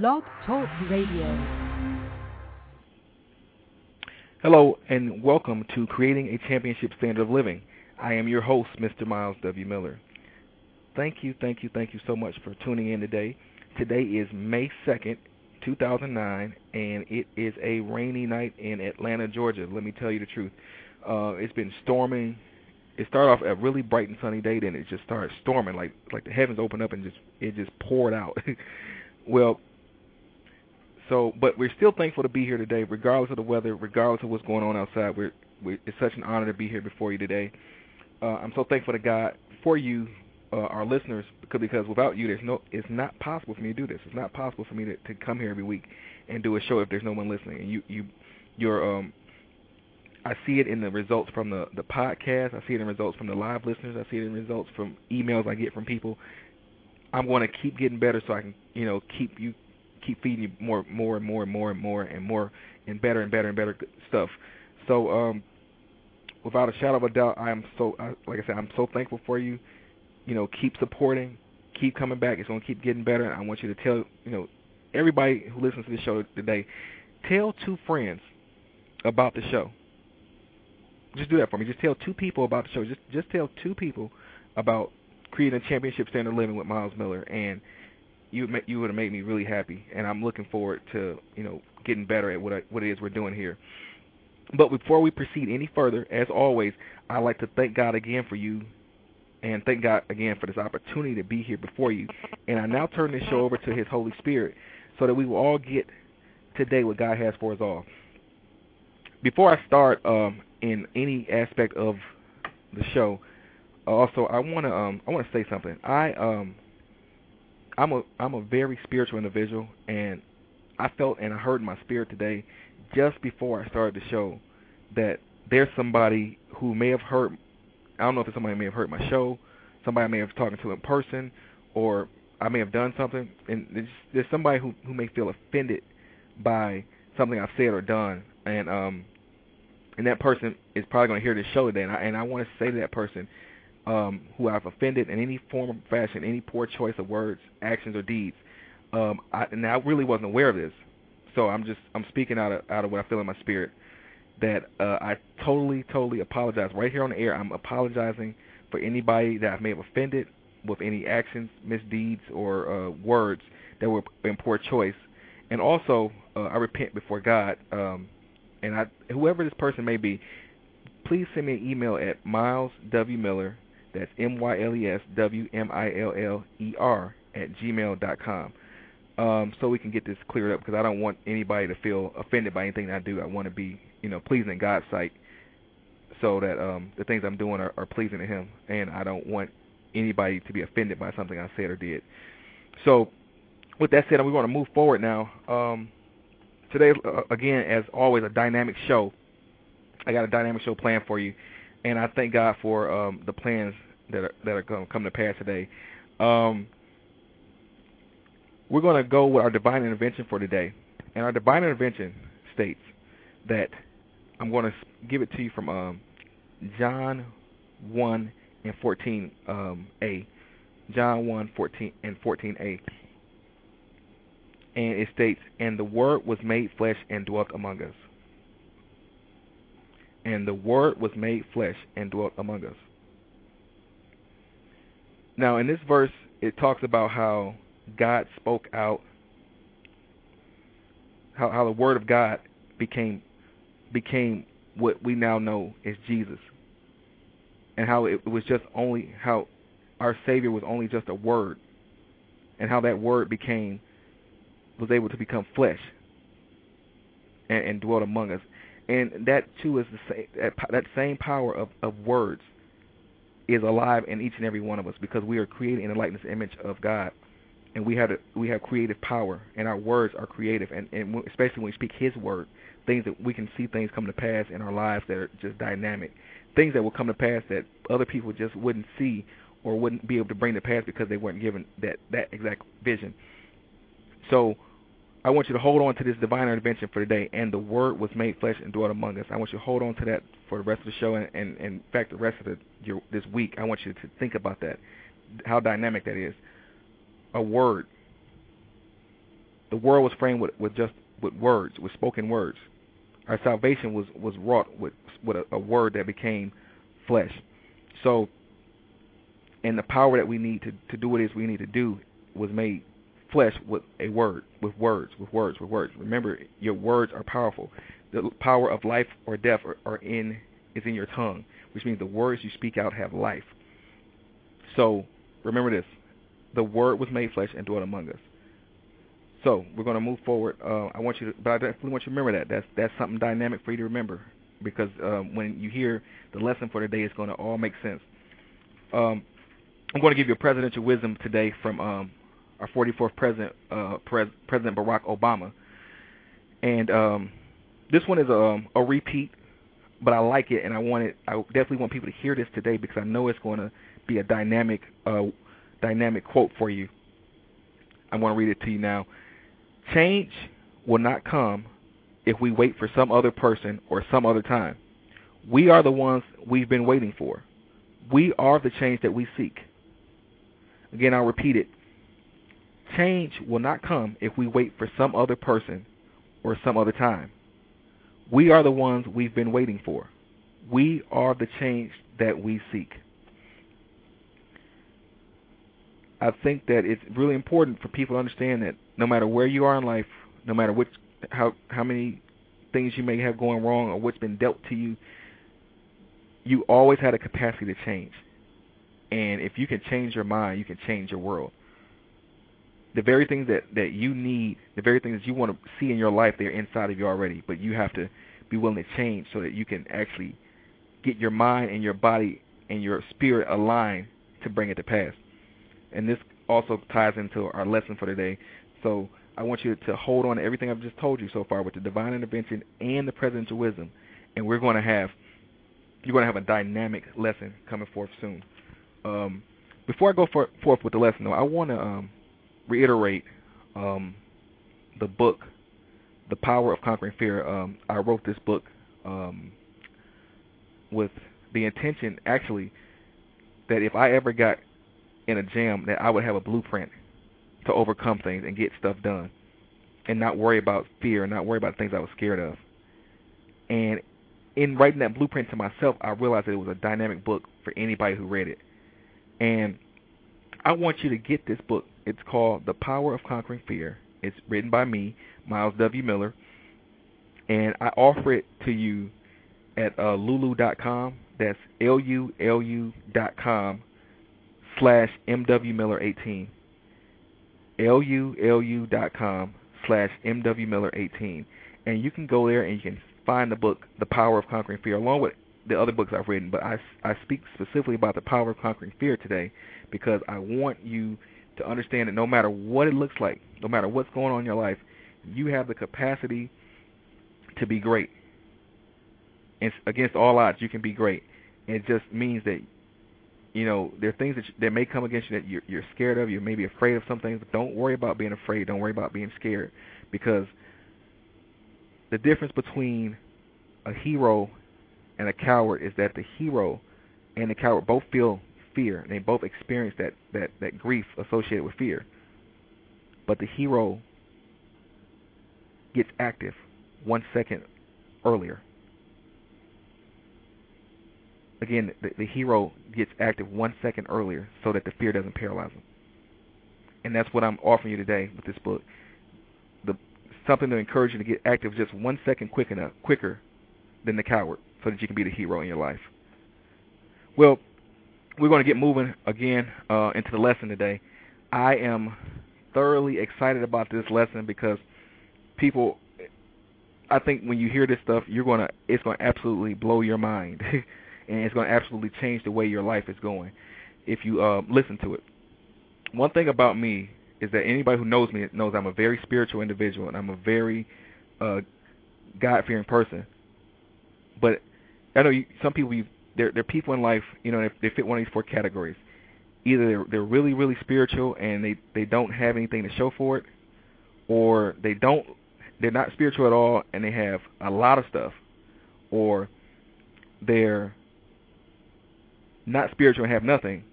Blog Talk Radio. Hello, and welcome to Creating a Championship Standard of Living. I am your host, Mr. Myles W. Miller. Thank you, thank you, thank you so much for tuning in today. Today is May 2nd, 2009, and it is a rainy night in Atlanta, Georgia. Let me tell you the truth. Uh, it's been storming. It started off a really bright and sunny day, then it just started storming, like like the heavens opened up and just it just poured out. well, so, but we're still thankful to be here today, regardless of the weather, regardless of what's going on outside. We're, we're it's such an honor to be here before you today. Uh, I'm so thankful to God for you, uh, our listeners, because because without you, there's no, it's not possible for me to do this. It's not possible for me to, to come here every week and do a show if there's no one listening. And you, you, you're, um, I see it in the results from the the podcast. I see it in results from the live listeners. I see it in results from emails I get from people. I'm going to keep getting better so I can, you know, keep you keep feeding you more, more and more and more and more and more and better and better and better stuff. So, um, without a shadow of a doubt, I am so, like I said, I'm so thankful for you. You know, keep supporting, keep coming back. It's going to keep getting better. And I want you to tell, you know, everybody who listens to the show today, tell two friends about the show. Just do that for me. Just tell two people about the show. Just just tell two people about creating a championship standard living with Myles Miller and you you would have made me really happy, and I'm looking forward to you know getting better at what I, what it is we're doing here. But before we proceed any further, as always, I'd like to thank God again for you, and thank God again for this opportunity to be here before you. And I now turn this show over to His Holy Spirit, so that we will all get today what God has for us all. Before I start um, in any aspect of the show, also I want to um, I want to say something. I um, I'm a I'm a very spiritual individual, and I felt and I heard in my spirit today, just before I started the show, that there's somebody who may have heard. I don't know if it's somebody may have heard my show, somebody I may have talked to in person, or I may have done something, and there's, there's somebody who who may feel offended by something I've said or done, and um, and that person is probably going to hear this show today, and I and I want to say to that person, um, who I've offended in any form or fashion, any poor choice of words, actions, or deeds. Um, I, and I really wasn't aware of this, so I'm just I'm speaking out of out of what I feel in my spirit. That uh, I totally totally apologize right here on the air. I'm apologizing for anybody that I may have offended with any actions, misdeeds, or uh, words that were in poor choice. And also, uh, I repent before God. Um, and I, whoever this person may be, please send me an email at Myles W Miller that's M Y L E S W M I L L E R at gmail dot com. Um, so we can get this cleared up because I don't want anybody to feel offended by anything I do. I want to be, you know, pleasing in God's sight, so that um, the things I'm doing are, are pleasing to Him, and I don't want anybody to be offended by something I said or did. So, with that said, we want to move forward now. Um, today, uh, again, as always, a dynamic show. I got a dynamic show planned for you and I thank God for um, the plans that are that are going to come to pass today. Um, we're going to go with our divine intervention for today, and our divine intervention states that I'm going to give it to you from um, John 1 and 14 um, a, John 1 14 and 14a, and it states, "And the Word was made flesh and dwelt among us." And the Word was made flesh and dwelt among us. Now, in this verse, it talks about how God spoke out, how, how the Word of God became became what we now know as Jesus, and how it was just only how our Savior was only just a word, and how that word became was able to become flesh and, and dwelt among us and that too is the same that, same power of of words is alive in each and every one of us because we are created in the likeness image of God, and we have a, we have creative power, and our words are creative, and, and especially when we speak His word, things that we can see things come to pass in our lives that are just dynamic, things that will come to pass that other people just wouldn't see or wouldn't be able to bring to pass because they weren't given that that exact vision. So I want you to hold on to this divine intervention for today. And the Word was made flesh and dwelt among us. I want you to hold on to that for the rest of the show, and, and, and in fact, the rest of the, your, this week. I want you to think about that, how dynamic that is. A word. the world was framed with, with just with words, with spoken words. Our salvation was was wrought with with a, a word that became flesh. So, and the power that we need to to do what it is we need to do was made flesh with a word, with words, with words, with words. Remember, your words are powerful. The power of life or death are, are in is in your tongue, which means the words you speak out have life. So remember this: the Word was made flesh and dwelt among us. So we're going to move forward. Uh, I want you to, but I definitely want you to remember that. That's that's something dynamic for you to remember, because um, when you hear the lesson for today, it's going to all make sense. Um, I'm going to give you a presidential wisdom today from um, our 44th president, uh, Pres- President Barack Obama, and um, this one is a, um, a repeat, but I like it, and I want it. I definitely want people to hear this today because I know it's going to be a dynamic, uh, dynamic quote for you. I'm going to read it to you now. Change will not come if we wait for some other person or some other time. We are the ones we've been waiting for. We are the change that we seek. Again, I'll repeat it. Change will not come if we wait for some other person or some other time. We are the ones we've been waiting for. We are the change that we seek. I think that it's really important for people to understand that no matter where you are in life, no matter which how how many things you may have going wrong or what's been dealt to you, you always had a capacity to change. And if you can change your mind, you can change your world. The very things that that you need, the very things that you want to see in your life, they're inside of you already. But you have to be willing to change so that you can actually get your mind and your body and your spirit aligned to bring it to pass and this also ties into our lesson for today. So I want you to hold on to everything I've just told you so far with the divine intervention and the presidential wisdom, and we're going to have you're going to have a dynamic lesson coming forth soon. Um, before I go for, forth with the lesson, though, I want to um, reiterate um, the book, "The Power of Conquering Fear." Um, I wrote this book um, with the intention, actually, that if I ever got in a jam that I would have a blueprint to overcome things and get stuff done and not worry about fear and not worry about things I was scared of. And in writing that blueprint to myself, I realized that it was a dynamic book for anybody who read it. And I want you to get this book. It's called The Power of Conquering Fear. It's written by me, Myles W. Miller, and I offer it to you at uh, lulu.com. That's com slash mwmiller18. L-U-L-U dot com slash mwmiller18. And you can go there and you can find the book, The Power of Conquering Fear, along with the other books I've written. But I, I speak specifically about the power of conquering fear today because I want you to understand that no matter what it looks like, no matter what's going on in your life, you have the capacity to be great. And against all odds, you can be great. And it just means that you know, there are things that, you, that may come against you that you're, you're scared of. You may be afraid of some things, but don't worry about being afraid. Don't worry about being scared, because the difference between a hero and a coward is that the hero and the coward both feel fear. And they both experience that that that grief associated with fear. But the hero gets active one second earlier again, the, the hero gets active one second earlier so that the fear doesn't paralyze him. And that's what I'm offering you today with this book. The something to encourage you to get active just one second quick enough, quicker than the coward, so that you can be the hero in your life. Well, we're going to get moving again uh, into the lesson today. I am thoroughly excited about this lesson because people, I think when you hear this stuff, you're gonna, it's going to absolutely blow your mind. and it's going to absolutely change the way your life is going if you uh, listen to it. One thing about me is that anybody who knows me knows I'm a very spiritual individual and I'm a very uh, God-fearing person. But I know you, some people, you, there, there are people in life, you know, they, they fit one of these four categories. Either they're, they're really, really spiritual and they they don't have anything to show for it, or they don't, they're not spiritual at all and they have a lot of stuff, or they're not spiritual and have nothing,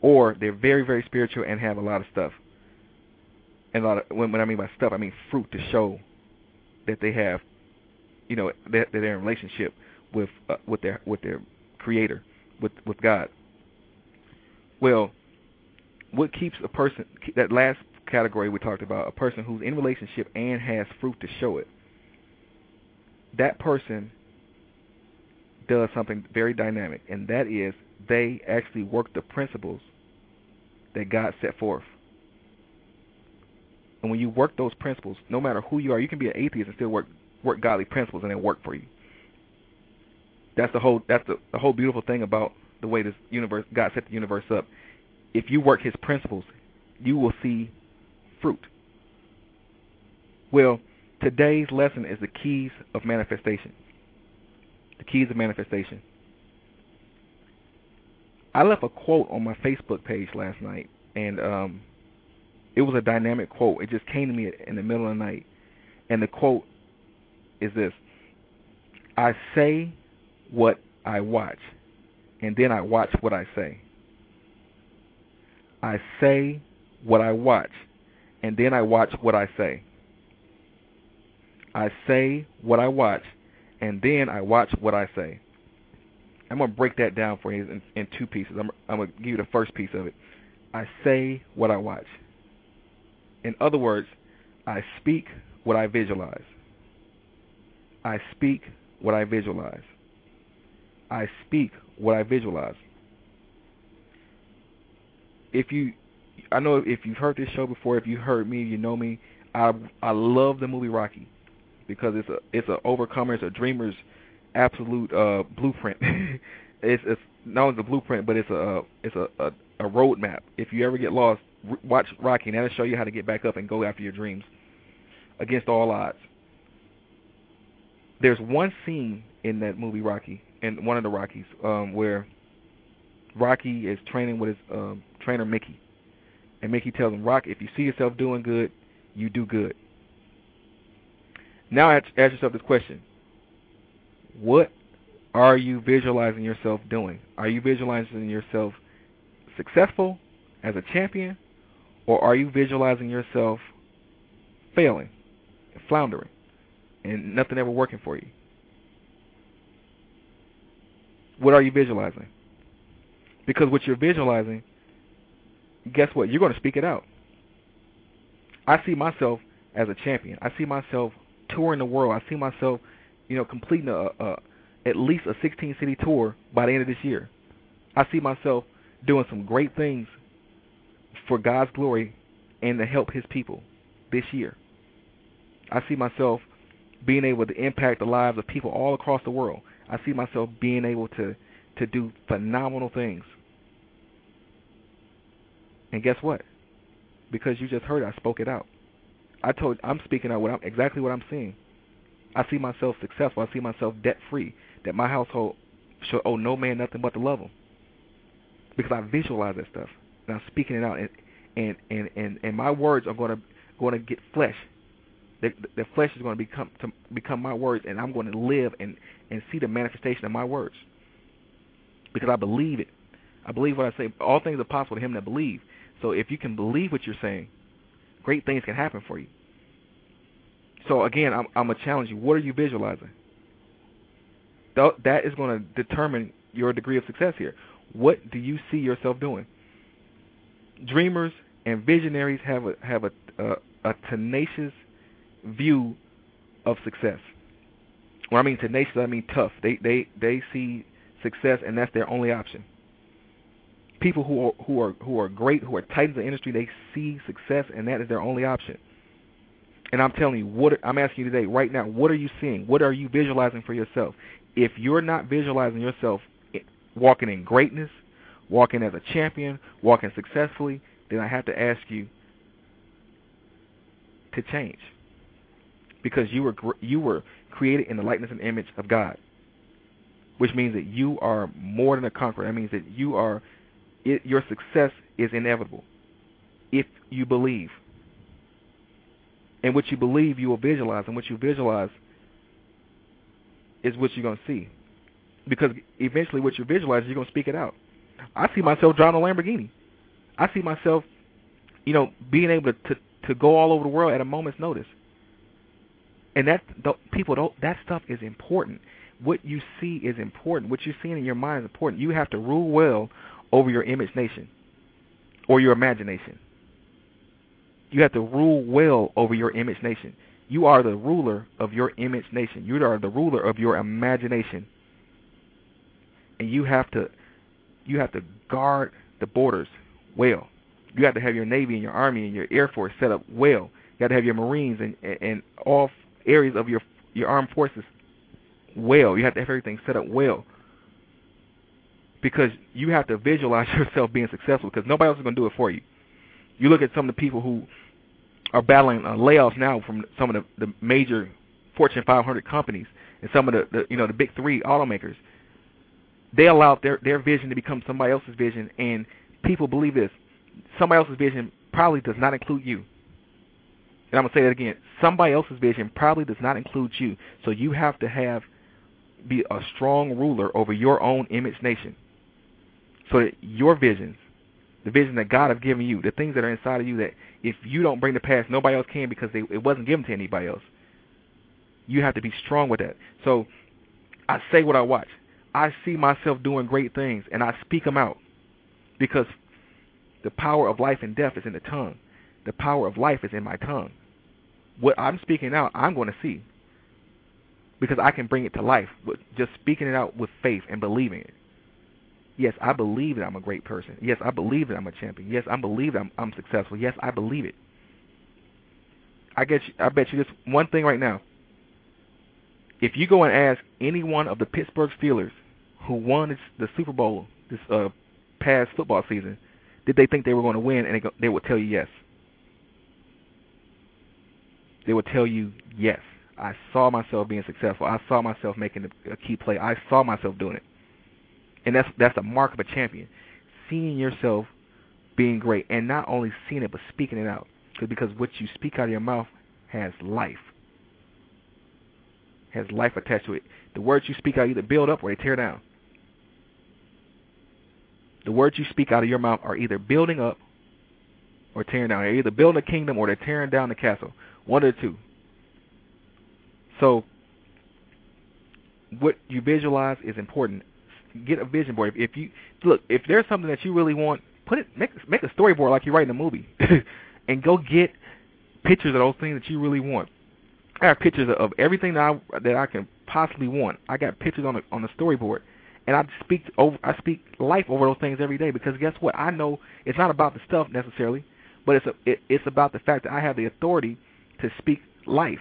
or they're very, very spiritual and have a lot of stuff. and a lot of when, when I mean by stuff, I mean fruit to show that they have, you know, that, that they're in relationship with uh, with their with their creator, with with God. Well, what keeps a person that last category we talked about, a person who's in relationship and has fruit to show it. That person does something very dynamic, and that is they actually work the principles that God set forth. And when you work those principles, no matter who you are, you can be an atheist and still work work godly principles and they work for you. That's the whole that's the, the whole beautiful thing about the way this universe God set the universe up. If you work his principles, you will see fruit. Well, today's lesson is the keys of manifestation. The keys of manifestation. I left a quote on my Facebook page last night, and um, it was a dynamic quote. It just came to me in the middle of the night, and the quote is this: "I say what I watch, and then I watch what I say. I say what I watch, and then I watch what I say. I say what I watch, and then I watch what I say." I'm going to break that down for you in, in two pieces. I'm, I'm going to give you the first piece of it. I say what I watch. In other words, I speak what I visualize. I speak what I visualize. I speak what I visualize. If you, I know if you've heard this show before, if you heard me, you know me. I I love the movie Rocky because it's a it's a overcomer, it's a dreamer's absolute uh, blueprint. it's it's not only the blueprint, but it's a it's a, a a roadmap. If you ever get lost, watch Rocky, and that'll show you how to get back up and go after your dreams against all odds. There's one scene in that movie Rocky, and one of the Rockies, um, where Rocky is training with his um, trainer Mickey, and Mickey tells him, "Rock, if you see yourself doing good, you do good." Now ask yourself this question: what are you visualizing yourself doing? Are you visualizing yourself successful as a champion, or are you visualizing yourself failing, floundering, and nothing ever working for you? What are you visualizing? Because what you're visualizing, guess what? You're going to speak it out. I see myself as a champion. I see myself touring the world. I see myself you know, completing a, a at least a 16 city tour by the end of this year. I see myself doing some great things for God's glory and to help His people this year. I see myself being able to impact the lives of people all across the world. I see myself being able to to do phenomenal things. And guess what? Because you just heard, it, I spoke it out. I told I'm speaking out what I'm exactly what I'm seeing. I see myself successful. I see myself debt free. That my household should owe no man nothing but to love him. Because I visualize that stuff and I'm speaking it out, and and and and, and my words are going to going to get flesh. The, the flesh is going to become to become my words, and I'm going to live and and see the manifestation of my words. Because I believe it. I believe what I say. All things are possible to him that believe. So if you can believe what you're saying, great things can happen for you. So again, I'm, I'm gonna challenge you. What are you visualizing? That is going to determine your degree of success here. What do you see yourself doing? Dreamers and visionaries have a have a a, a tenacious view of success. When I mean tenacious, I mean tough. They they they see success, and that's their only option. People who are who are who are great, who are titans of the industry, they see success, and that is their only option. And I'm telling you, what I'm asking you today, right now, what are you seeing? What are you visualizing for yourself? If you're not visualizing yourself eh, walking in greatness, walking as a champion, walking successfully, then I have to ask you to change. Because you were you were created in the likeness and image of God, which means that you are more than a conqueror. That means that you are it, your success is inevitable if you believe. And what you believe, you will visualize, and what you visualize is what you're going to see. Because eventually, what you visualize, you're going to speak it out. I see myself driving a Lamborghini. I see myself, you know, being able to to, to go all over the world at a moment's notice. And that the, people don't that stuff is important. What you see is important. What you're seeing in your mind is important. You have to rule well over your image nation or your imagination. You have to rule well over your image nation. You are the ruler of your image nation. You are the ruler of your imagination. And you have to you have to guard the borders well. You have to have your Navy and your Army and your Air Force set up well. You have to have your Marines and and all areas of your your armed forces well. You have to have everything set up well. Because you have to visualize yourself being successful because nobody else is going to do it for you. You look at some of the people who are battling uh, layoffs now from some of the, the major Fortune 500 companies and some of the, the you know the big three automakers. They allowed their their vision to become somebody else's vision, and people believe this. Somebody else's vision probably does not include you. And I'm gonna say that again. Somebody else's vision probably does not include you. So you have to have be a strong ruler over your own image nation. So that your visions, the vision that God has given you, the things that are inside of you that if you don't bring to pass, nobody else can because they, it wasn't given to anybody else. You have to be strong with that. So I say what I watch. I see myself doing great things, and I speak them out because the power of life and death is in the tongue. The power of life is in my tongue. What I'm speaking out, I'm going to see because I can bring it to life. But just speaking it out with faith and believing it. Yes, I believe that I'm a great person. Yes, I believe that I'm a champion. Yes, I believe that I'm, I'm successful. Yes, I believe it. I get you, I bet you this one thing right now. If you go and ask any one of the Pittsburgh Steelers who won the Super Bowl this uh, past football season, did they think they were going to win? And they, go, they would tell you yes. They would tell you yes. I saw myself being successful. I saw myself making a key play. I saw myself doing it and that's that's the mark of a champion. Seeing yourself being great, and not only seeing it but speaking it out, Cause, because what you speak out of your mouth has life, has life attached to it. The words you speak out either build up or they tear down. The words you speak out of your mouth are either building up or tearing down. They're either building a kingdom or they're tearing down the castle. One or two. So, what you visualize is important get a vision board. If, you look, if there's something that you really want, put it make make a storyboard like you're writing a movie, and go get pictures of those things that you really want. I have pictures of everything that I that I can possibly want. I got pictures on the on the storyboard, and I speak over I speak life over those things every day because guess what? I know it's not about the stuff necessarily, but it's a, it, it's about the fact that I have the authority to speak life,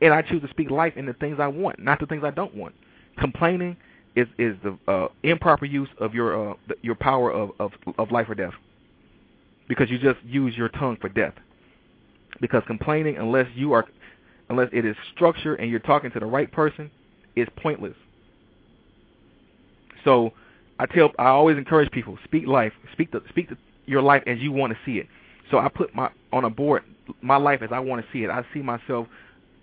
and I choose to speak life in the things I want, not the things I don't want. Complaining is is the uh, improper use of your uh, your power of, of of life or death, because you just use your tongue for death. Because complaining, unless you are, unless it is structured and you're talking to the right person, is pointless. So, I tell, I always encourage people: speak life, speak the speak the, your life as you want to see it. So I put my on a board my life as I want to see it. I see myself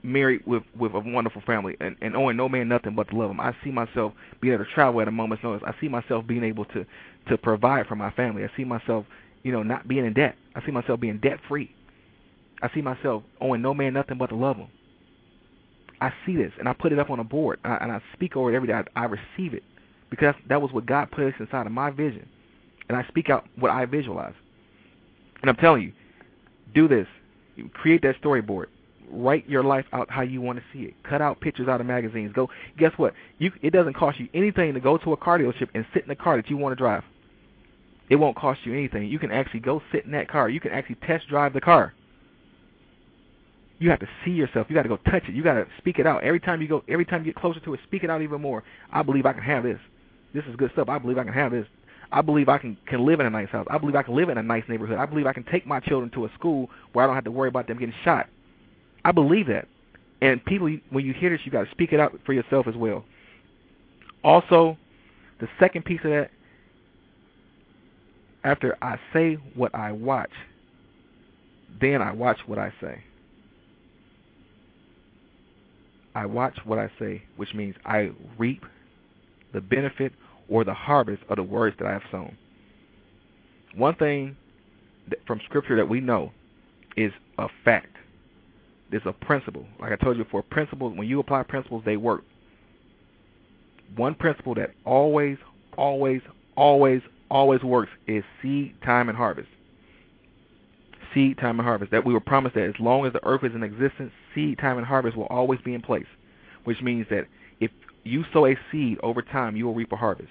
married with with a wonderful family and and owing no man nothing but to love him. I see myself being able to travel at a moment's notice. I see myself being able to to provide for my family. I see myself, you know, not being in debt. I see myself being debt free. I see myself owing no man nothing but to love him. I see this and I put it up on a board and I, and I speak over it every day. I, I receive it because that was what God placed inside of my vision, and I speak out what I visualize. And I'm telling you, do this. Create that storyboard write your life out how you want to see it. Cut out pictures out of magazines. Go. Guess what? You it doesn't cost you anything to go to a car dealership and sit in the car that you want to drive. It won't cost you anything. You can actually go sit in that car. You can actually test drive the car. You have to see yourself. You got to go touch it. You got to speak it out every time you go. Every time you get closer to it, speak it out even more. I believe I can have this. This is good stuff. I believe I can have this. I believe I can can live in a nice house. I believe I can live in a nice neighborhood. I believe I can take my children to a school where I don't have to worry about them getting shot. I believe that. And people, when you hear this, you got to speak it out for yourself as well. Also, the second piece of that, after I say what I watch, then I watch what I say. I watch what I say, which means I reap the benefit or the harvest of the words that I have sown. One thing from Scripture that we know is a fact. It's a principle. Like I told you before, principles. When you apply principles, they work. One principle that always, always, always, always works is seed time and harvest. Seed time and harvest. That we were promised that as long as the earth is in existence, seed time and harvest will always be in place. Which means that you sow a seed over time, you will reap a harvest.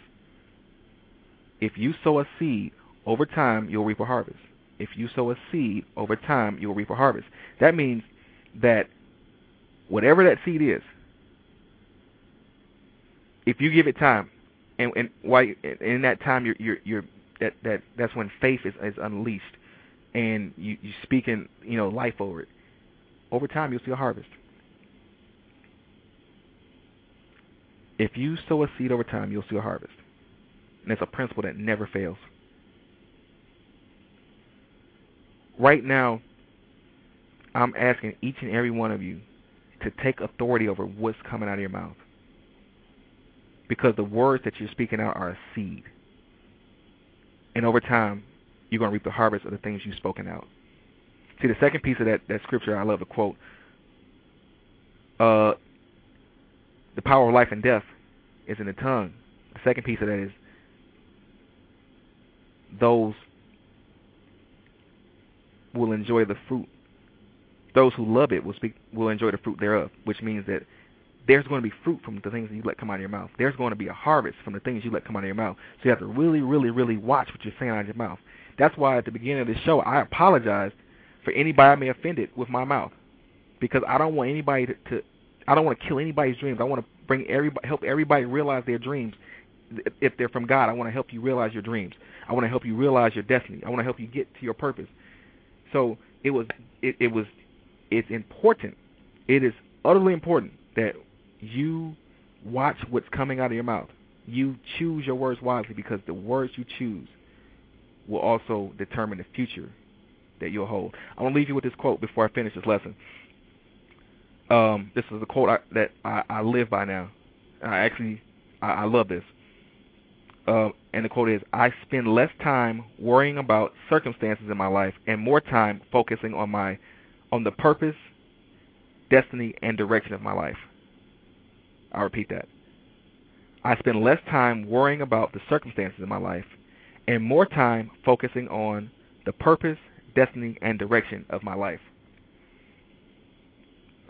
If you sow a seed over time, you'll reap a harvest. If you sow a seed over time, you'll reap a harvest. That means that whatever that seed is, if you give it time, and and why in that time you're you're, you're that that that's when faith is, is unleashed, and you you speaking you know life over it. Over time, you'll see a harvest. If you sow a seed over time, you'll see a harvest, and it's a principle that never fails. Right now, I'm asking each and every one of you to take authority over what's coming out of your mouth because the words that you're speaking out are a seed. And over time, you're going to reap the harvest of the things you've spoken out. See, the second piece of that, that scripture, I love the quote. Uh, the power of life and death is in the tongue. The second piece of that is those will enjoy the fruit. Those who love it will speak will enjoy the fruit thereof, which means that there's going to be fruit from the things that you let come out of your mouth. There's going to be a harvest from the things you let come out of your mouth. So you have to really, really, really watch what you're saying out of your mouth. That's why at the beginning of the show I apologized for anybody I may offended with my mouth, because I don't want anybody to, to I don't want to kill anybody's dreams. I want to bring everybody, help everybody realize their dreams. If they're from God, I want to help you realize your dreams. I want to help you realize your destiny. I want to help you get to your purpose. So it was, it, it was, it's important. It is utterly important that you watch what's coming out of your mouth. You choose your words wisely because the words you choose will also determine the future that you'll hold. I want to leave you with this quote before I finish this lesson. Um, this is a quote I, that I, I live by now. I actually I, I love this. Uh, and the quote is, "I spend less time worrying about circumstances in my life and more time focusing on my on the purpose, destiny, and direction of my life." I'll repeat that. I spend less time worrying about the circumstances in my life and more time focusing on the purpose, destiny, and direction of my life.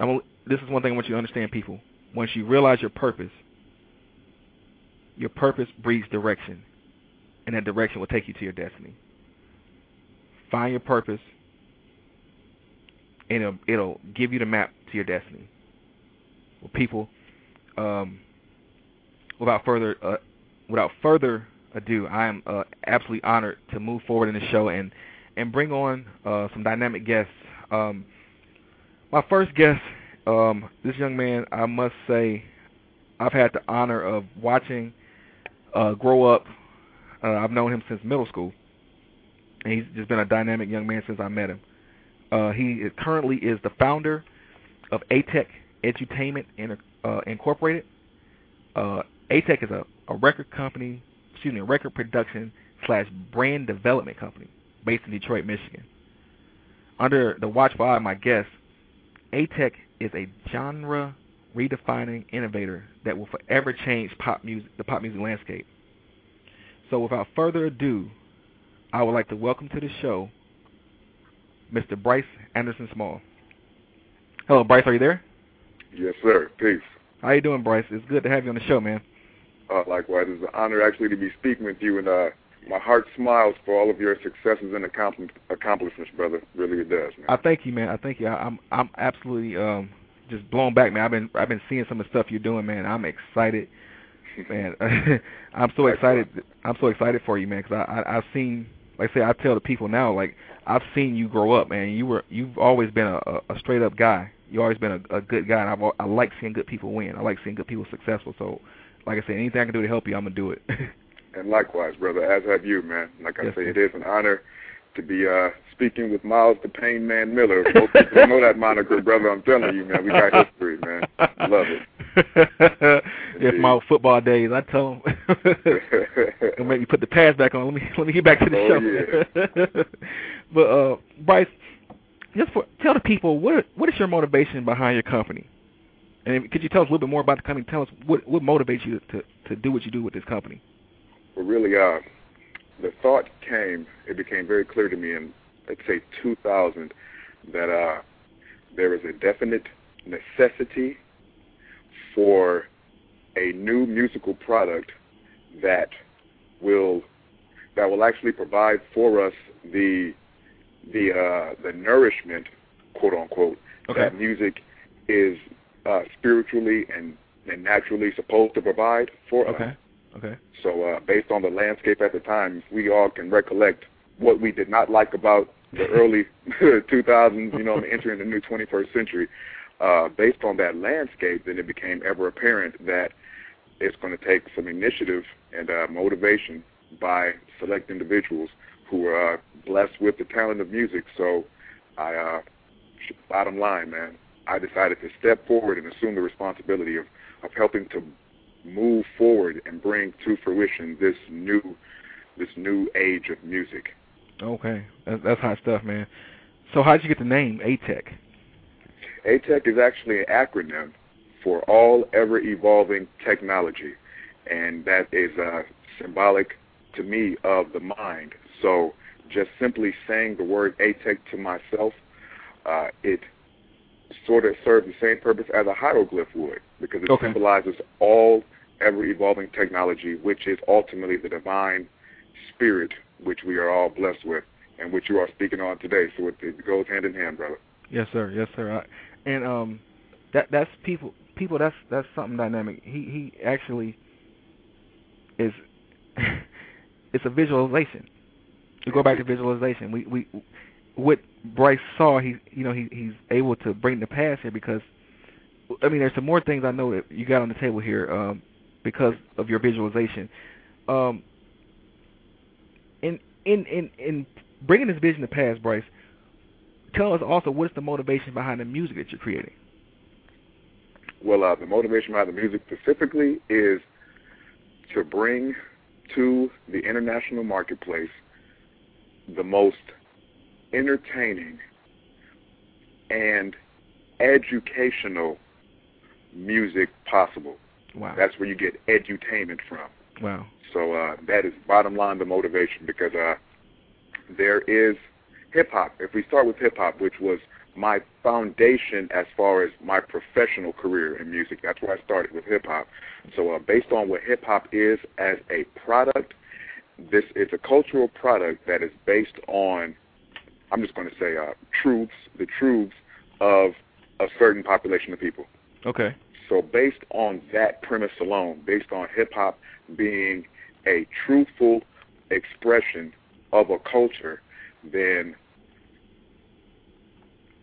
I'm, this is one thing I want you to understand, people. Once you realize your purpose, your purpose breeds direction, and that direction will take you to your destiny. Find your purpose, and it'll, it'll give you the map to your destiny. Well, people, um, without further uh, without further ado, I am uh, absolutely honored to move forward in the show and and bring on uh, some dynamic guests. Um, my first guest, um, this young man, I must say, I've had the honor of watching uh, grow up. Uh, I've known him since middle school, and he's just been a dynamic young man since I met him. Uh, he currently is the founder of AEeTech Edutainment uh, Incorporated. Uh, AEeTech is a, a record company, excuse me, a record production slash brand development company based in Detroit, Michigan. Under the watchful eye of my guest, AEeTech is a genre redefining innovator that will forever change pop music, the pop music landscape. So without further ado, I would like to welcome to the show Mr. Bryce Anderson Small. Hello, Bryce. Are you there? Yes, sir. Peace. How you doing, Bryce? It's good to have you on the show, man. Uh, likewise, it's an honor actually to be speaking with you, and uh, my heart smiles for all of your successes and accomplishments, brother. Really, it does, man. I thank you, man. I thank you. I, I'm I'm absolutely um just blown back, man. I've been I've been seeing some of the stuff you're doing, man. I'm excited, man. I'm so excited. I'm so excited for you, man, because I, I I've seen, like I say, I tell the people now, like I've seen you grow up, man. You were you've always been a, a straight up guy you've always been a, a good guy, and I've, I like seeing good people win. I like seeing good people successful. So, like I said, anything I can do to help you, I'm gonna do it. and likewise, brother, as have you, man. Like I yes, say, it is an honor to be uh speaking with Myles the Pain Man Miller. Most people know that moniker, brother. I'm telling you, man. We got history, man. Love it. if my football days, I tell them, and maybe put the pads back on. Let me let me get back to the oh, show. Yeah. but uh, Bryce, just for, tell the people what what is your motivation behind your company, and could you tell us a little bit more about the company? Tell us what what motivates you to to do what you do with this company. Well, really, uh, the thought came. It became very clear to me in let's say 2000 that uh, there is a definite necessity for a new musical product that will that will actually provide for us the the uh, the nourishment, quote unquote, okay. that music is uh, spiritually and, and naturally supposed to provide for okay. us. Okay. So uh, based on the landscape at the time, we all can recollect what we did not like about the early 2000s, you know, entering the new 21st century. Uh, based on that landscape, then it became ever apparent that it's going to take some initiative and uh, motivation by select individuals who are uh, blessed with the talent of music. So, I, uh, bottom line, man, I decided to step forward and assume the responsibility of, of helping to move forward and bring to fruition this new this new age of music. Okay, that's, that's hot stuff, man. So how did you get the name AEeTech? AEeTech is actually an acronym for All Ever Evolving Technology, and that is uh, symbolic to me of the mind. So just simply saying the word AEeTech to myself, uh, it sort of serves the same purpose as a hieroglyph would because it okay. symbolizes all ever evolving technology, which is ultimately the divine spirit which we are all blessed with and which you are speaking on today. So it, it goes hand in hand, brother. Yes, sir. Yes, sir. I, and um, that that's people. People. That's that's something dynamic. He he actually is. it's a visualization. To go back to visualization, we we what Bryce saw. He you know he he's able to bring the past here because. I mean, there's some more things I know that you got on the table here um, because of your visualization. Um, in in in in bringing this vision to pass, Bryce, tell us also what is the motivation behind the music that you're creating. Well, uh, the motivation behind the music specifically is to bring to the international marketplace the most entertaining and educational music possible. Wow. That's where you get edutainment from. Wow. So uh, that is bottom line the motivation because uh, there is hip hop. If we start with hip hop, which was my foundation as far as my professional career in music, that's where I started with hip hop. So uh, based on what hip hop is as a product, this is a cultural product that is based on, I'm just going to say, uh, truths, the truths of a certain population of people. Okay. So based on that premise alone, based on hip hop being a truthful expression of a culture, then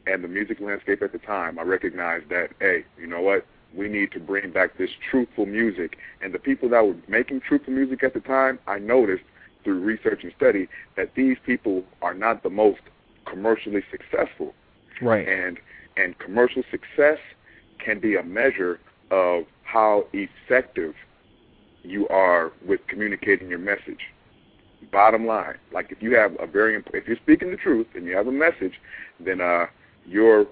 and the music landscape at the time, I recognized that, hey, you know what? We need to bring back this truthful music. And the people that were making truthful music at the time, I noticed through research and study that these people are not the most commercially successful. Right. And and commercial success can be a measure of how effective you are with communicating your message. Bottom line, like if you have a very if you're speaking the truth and you have a message, then uh, your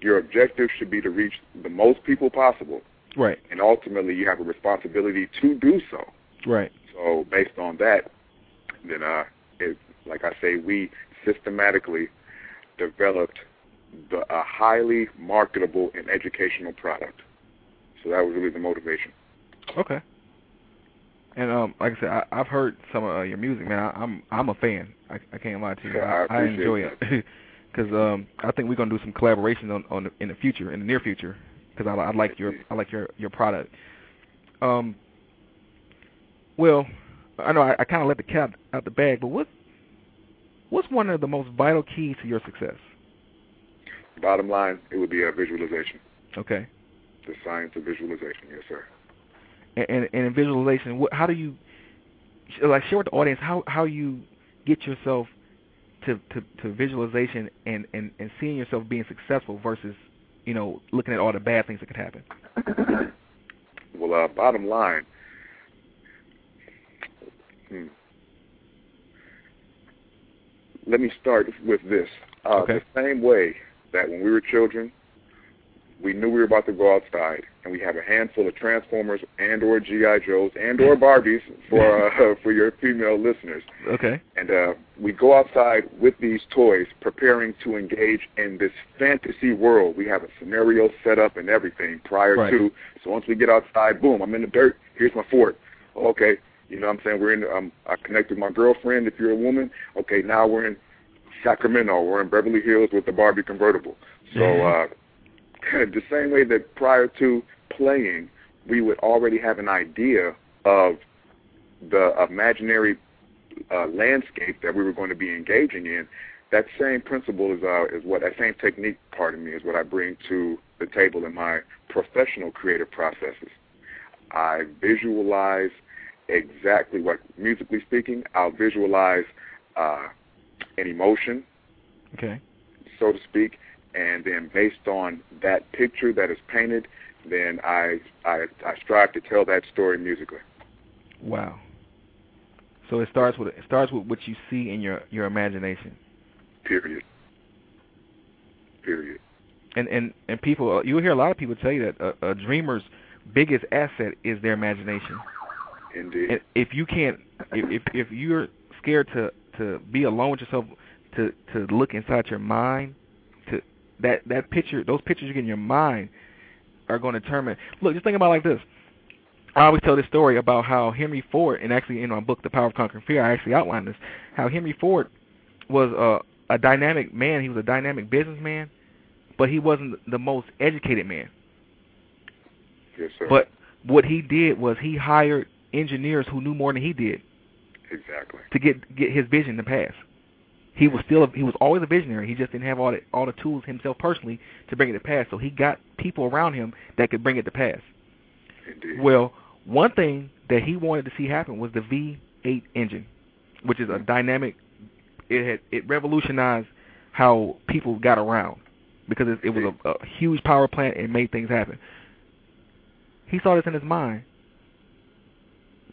your objective should be to reach the most people possible. Right. And ultimately, you have a responsibility to do so. Right. So based on that, then uh, it, like I say, we systematically developed the, a highly marketable and educational product. So that was really the motivation. Okay. And um, like I said, I, I've heard some of your music, man. I, I'm I'm a fan. I, I can't lie to you. Yeah, I, I enjoy that. it because um, I think we're gonna do some collaboration on, on the, in the future, in the near future, because I, I like your I like your your product. Um. Well, I know I, I kind of let the cat out the bag, but what what's one of the most vital keys to your success? Bottom line, it would be a visualization. Okay. The science of visualization, yes, sir. And, and, and in visualization, what, how do you like share with the audience how how you get yourself to to, to visualization and, and and seeing yourself being successful versus you know looking at all the bad things that could happen. well, uh, bottom line. Hmm. Let me start with this. Uh, Okay. The same way that when we were children, we knew we were about to go outside, and we have a handful of Transformers and or GI Joes and or Barbies for uh, for your female listeners. Okay. And uh, we go outside with these toys, preparing to engage in this fantasy world. We have a scenario set up and everything prior Right. to. So once we get outside, boom, I'm in the dirt. Here's my fort. Okay, you know what I'm saying? We're in. Um, I connected with my girlfriend. If you're a woman, okay, now we're in Sacramento. We're in Beverly Hills with the Barbie convertible. So uh, the same way that prior to playing, we would already have an idea of the imaginary uh, landscape that we were going to be engaging in. That same principle is uh, is what that same technique, pardon me, is what I bring to the table in my professional creative processes. I visualize exactly what, musically speaking, I'll visualize uh, an emotion, Okay. so to speak, and then based on that picture that is painted, then I I, I strive to tell that story musically. Wow. So it starts with it starts with what you see in your your imagination. Period. Period. And and and people, uh, you'll hear a lot of people tell you that a, a dreamer's biggest asset is their imagination. Indeed. And if you can't, if, if you're scared to to be alone with yourself, to to look inside your mind, to that that picture, those pictures you get in your mind, are going to determine. Look, just think about it like this. I always tell this story about how Henry Ford, and actually in my book, The Power of Conquering Fear, I actually outline this. How Henry Ford was a a dynamic man. He was a dynamic businessman, but he wasn't the most educated man. yes, sir. But what he did was he hired engineers who knew more than he did exactly. to get get his vision to pass. He was still a, he was always a visionary. He just didn't have all the all the tools himself personally to bring it to pass. So he got people around him that could bring it to pass. Indeed. Well, one thing that he wanted to see happen was the V8 engine, which is a mm-hmm. dynamic. It had it revolutionized how people got around because it, it was a, a huge power plant and made things happen. He saw this in his mind,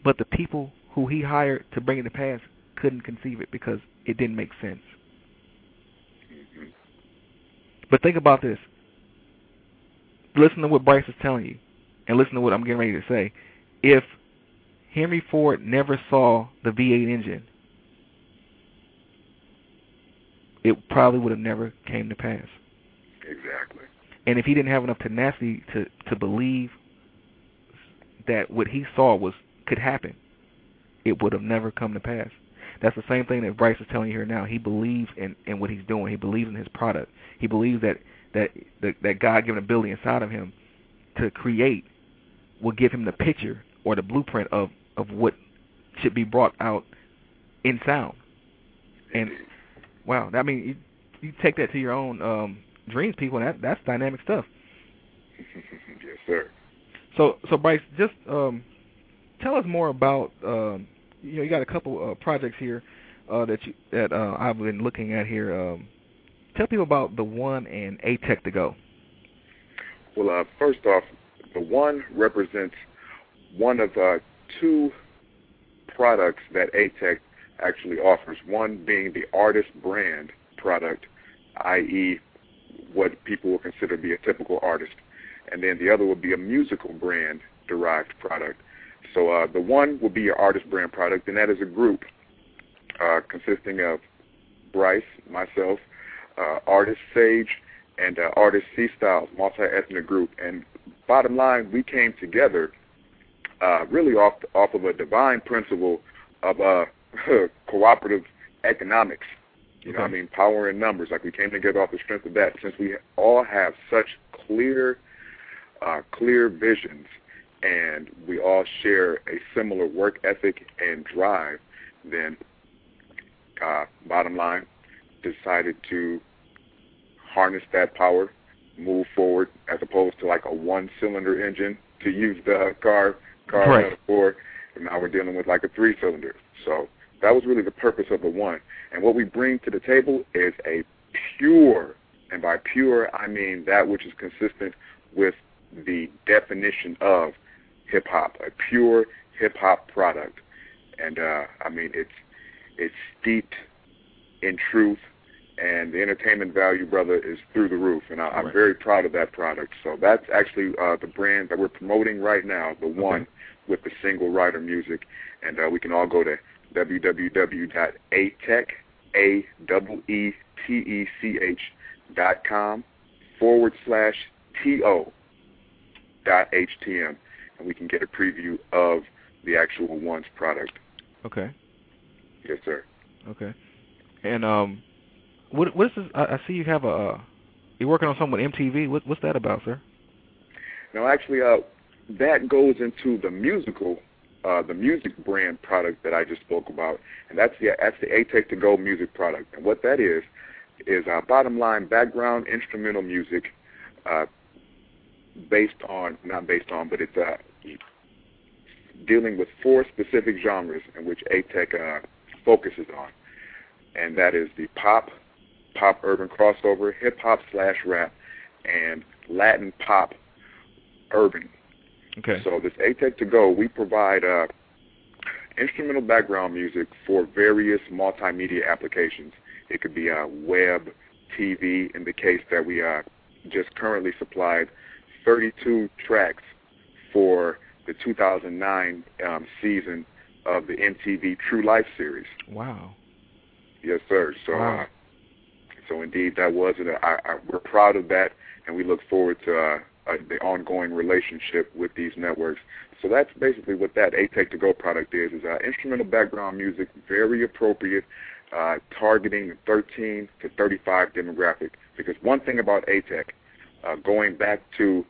but the people who he hired to bring it to pass couldn't conceive it because it didn't make sense. Mhm. But think about this. Listen to what Bryce is telling you, and listen to what I'm getting ready to say. If Henry Ford never saw the V8 engine, it probably would have never came to pass. Exactly. And if he didn't have enough tenacity to to believe that what he saw was could happen, it would have never come to pass. That's the same thing that Bryce is telling you here now. He believes in in what he's doing. He believes in his product. He believes that that that, that God-given ability inside of him to create will give him the picture or the blueprint of of what should be brought out in sound. And wow, I mean, you, you take that to your own um, dreams, people. And that that's dynamic stuff. yes, sir. So, so Bryce, just um, tell us more about. Um, you know, you got a couple uh, projects here uh, that you that uh, I've been looking at here. Um, tell people about the one and AEeTech to go. Well, uh, first off, the one represents one of uh, two products that AEeTech actually offers. One being the artist brand product, i.e., what people will consider to be a typical artist, and then the other would be a musical brand derived product. So uh, the one will be your artist brand product, and that is a group uh, consisting of Bryce, myself, uh, artist Sage, and uh, artist C Styles, multi-ethnic group. And bottom line, we came together uh, really off off of a divine principle of uh, cooperative economics. You know, what I mean, power in numbers. Like we came together off the strength of that. Since we all have such clear, uh, clear visions, and we all share a similar work ethic and drive, then, uh, bottom line, decided to harness that power, move forward, as opposed to like a one-cylinder engine, to use the car car Right. metaphor. And now we're dealing with like a three-cylinder. So that was really the purpose of the one. And what we bring to the table is a pure, and by pure I mean that which is consistent with the definition of hip hop, a pure hip hop product. And uh, I mean it's it's steeped in truth and the entertainment value, brother, is through the roof, and I, I'm Right. very proud of that product. So that's actually uh, the brand that we're promoting right now, the one with the single rider music, and uh, we can all go to www.atech a double e t e c h dot com forward slash t o dot htm, and we can get a preview of the actual one's product. Okay. Yes, sir. Okay. And um, what what is this? I, I see you have a. Uh, you're working on something with MTV. What what's that about, sir? Now, actually, uh, that goes into the musical, uh, the music brand product that I just spoke about, and that's the that's the AEeTech to Go music product. And what that is is uh, bottom line background instrumental music, uh, based on not based on, but it's uh, dealing with four specific genres in which AEeTech uh, focuses on, and that is the pop, pop urban crossover, hip hop slash rap, and Latin pop urban. Okay. So this AEeTech to go, we provide uh, instrumental background music for various multimedia applications. It could be uh, web, TV. In the case that we uh, just currently supplied 32 tracks for the 2009 um, season of the MTV True Life series. Wow. Yes, sir. So, Wow. uh, so indeed, that was it. I, I, we're proud of that, and we look forward to uh, uh, the ongoing relationship with these networks. So that's basically what that AEeTech to Go product is: is uh, instrumental background music, very appropriate, uh, targeting the 13 to 35 demographic. Because one thing about AEeTech, uh, going back to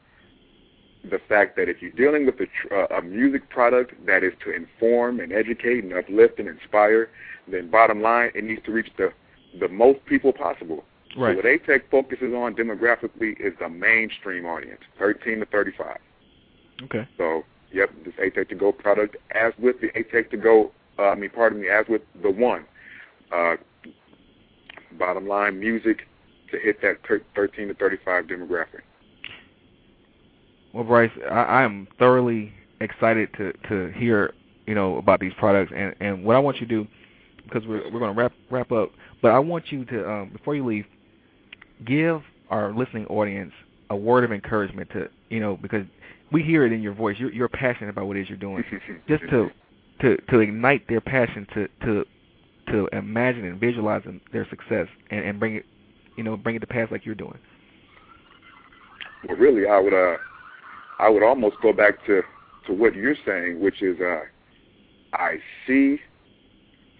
the fact that if you're dealing with a, tr- uh, a music product that is to inform and educate and uplift and inspire, then bottom line, it needs to reach the the most people possible. Right. So what AEeTech focuses on demographically is the mainstream audience, 13 to 35. Okay. So, yep, this AEeTech to Go product, as with the AEeTech to Go, uh, I mean, pardon me, as with the one, uh, bottom line, music to hit that 13 to 35 demographic. Well, Bryce, I, am thoroughly excited to to hear you know about these products, and and what I want you to do because we're we're going to wrap wrap up, but I want you to um, before you leave, give our listening audience a word of encouragement to you know because we hear it in your voice. You're you're passionate about what it is you're doing. Just to to to ignite their passion to to to imagine and visualize their success and, and bring it you know bring it to pass like you're doing. Well, really, I would uh, I would almost go back to to what you're saying, which is uh, I see,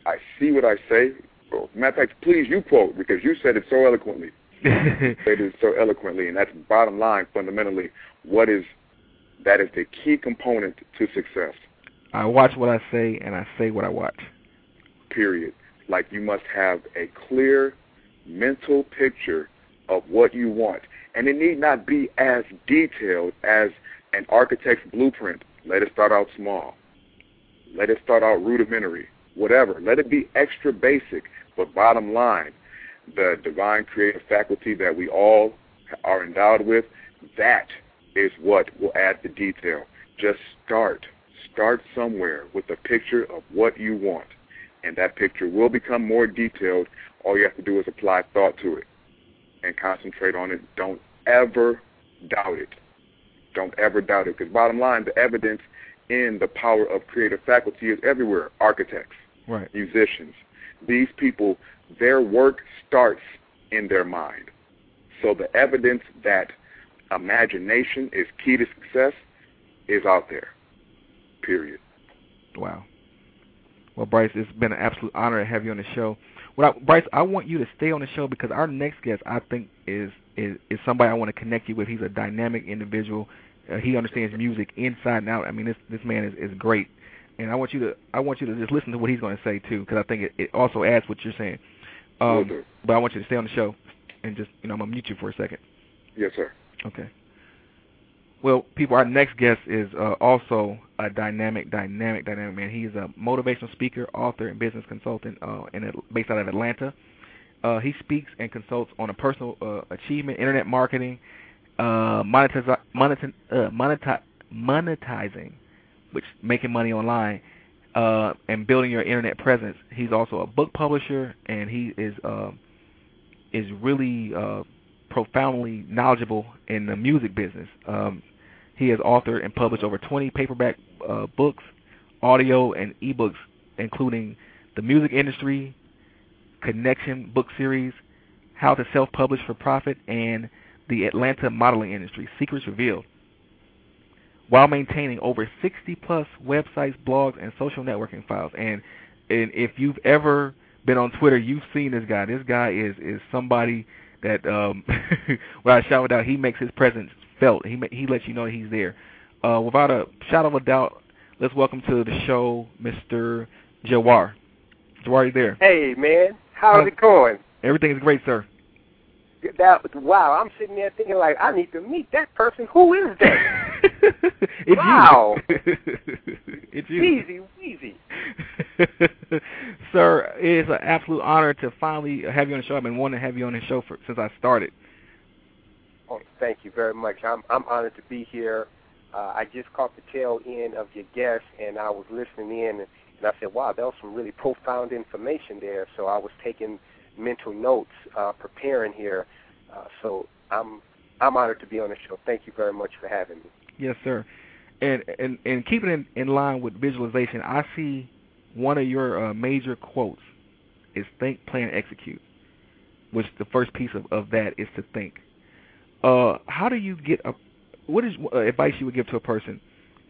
I see what I say. Well, matter of fact, please you quote because you said it so eloquently. said it so eloquently, and that's bottom line. Fundamentally, what is that is the key component to success. I watch what I say and I say what I watch. Period. Like you must have a clear mental picture of what you want, and it need not be as detailed as an architect's blueprint. Let it start out small. Let it start out rudimentary. Whatever. Let it be extra basic. But bottom line, the divine creative faculty that we all are endowed with, that is what will add the detail. Just start. Start somewhere with a picture of what you want. And that picture will become more detailed. All you have to do is apply thought to it and concentrate on it. Don't ever doubt it. Don't ever doubt it. Because bottom line, the evidence in the power of creative faculty is everywhere. Architects, Right. musicians. These people, their work starts in their mind. So the evidence that imagination is key to success is out there. Period. Wow. Well, Bryce, it's been an absolute honor to have you on the show. Well, I, Bryce, I want you to stay on the show because our next guest, I think, is is is somebody I want to connect you with. He's a dynamic individual. Uh, he understands music inside and out. I mean, this this man is is great, and I want you to I want you to just listen to what he's going to say too, because I think it, it also adds what you're saying. Um, do. but I want you to stay on the show, and just you know I'm gonna mute you for a second. Yes, sir. Okay. Well, people, our next guest is uh, also a dynamic, dynamic, dynamic man. He's a motivational speaker, author, and business consultant, uh, in based out of Atlanta. Uh, he speaks and consults on a personal uh, achievement, internet marketing, uh, monetize, monetize, uh, monetize, monetizing, which making money online, uh, and building your internet presence. He's also a book publisher, and he is uh, is really uh, profoundly knowledgeable in the music business. Um, he has authored and published over 20 paperback books, audio, and ebooks, including the music industry, connection book series, how to self-publish for profit, and the Atlanta modeling industry, secrets revealed. While maintaining over 60 plus websites, blogs, and social networking files, and and if you've ever been on Twitter, you've seen this guy. This guy is is somebody that um when I shout out, he makes his presence felt. He he lets you know he's there. Uh, without a shadow of a doubt, let's welcome to the show, Mr. JaWar. JaWar, you there? Hey man, how's it going? Everything is great, sir. That wow, I'm sitting there thinking like I need to meet that person. Who is that? it's wow. you. it's you. Easy, easy. Sir, it is an absolute honor to finally have you on the show. I've been wanting to have you on the show for, since I started. Oh, thank you very much. I'm I'm honored to be here. Uh, I just caught the tail end of your guest, and I was listening in, and I said, "Wow, that was some really profound information there." So I was taking mental notes, uh, preparing here. Uh, so I'm I'm honored to be on the show. Thank you very much for having me. Yes, sir. And and and keeping in, in line with visualization, I see one of your uh, major quotes is think, plan, execute. Which the first piece of, of that is to think. Uh, how do you get a? What is uh, advice you would give to a person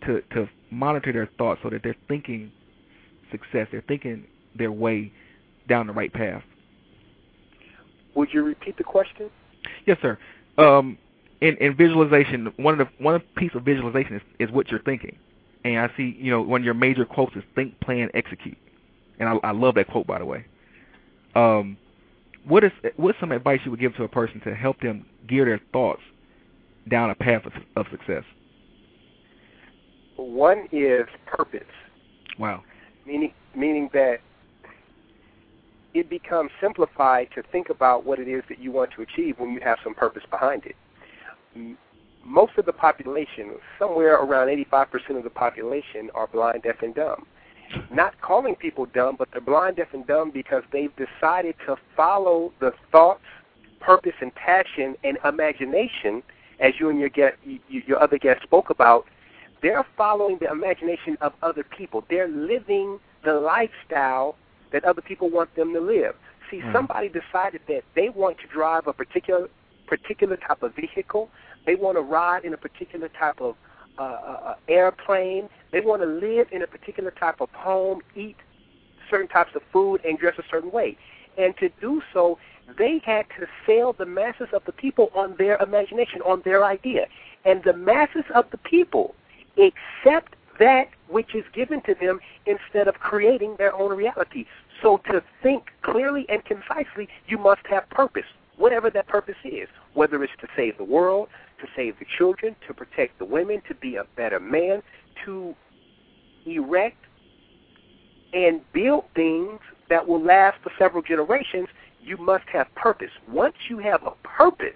to to monitor their thoughts so that they're thinking success, they're thinking their way down the right path? Would you repeat the question? Yes, sir. Um, in, in visualization, one of the one piece of visualization is, is what you're thinking. And I see, you know, one of your major quotes is think, plan, execute. And I, I love that quote, by the way. Um, what is what's some advice you would give to a person to help them gear their thoughts down a path of, of success? One is purpose. Wow. Meaning, meaning that it becomes simplified to think about what it is that you want to achieve when you have some purpose behind it. Most of the population, somewhere around 85% of the population, are blind, deaf, and dumb. Not calling people dumb, but they're blind, deaf, and dumb because they've decided to follow the thoughts, purpose, and passion and imagination, as you and your guest, your other guest spoke about. They're following the imagination of other people. They're living the lifestyle that other people want them to live. See, mm. somebody decided that they want to drive a particular particular type of vehicle. They want to ride in a particular type of uh, uh, uh, airplane. They want to live in a particular type of home, eat certain types of food, and dress a certain way. And to do so, they had to sell the masses of the people on their imagination, on their idea. And the masses of the people accept that which is given to them instead of creating their own reality. So to think clearly and concisely, you must have purpose, whatever that purpose is, whether it's to save the world, to save the children, to protect the women, to be a better man, to erect and build things that will last for several generations, you must have purpose. Once you have a purpose,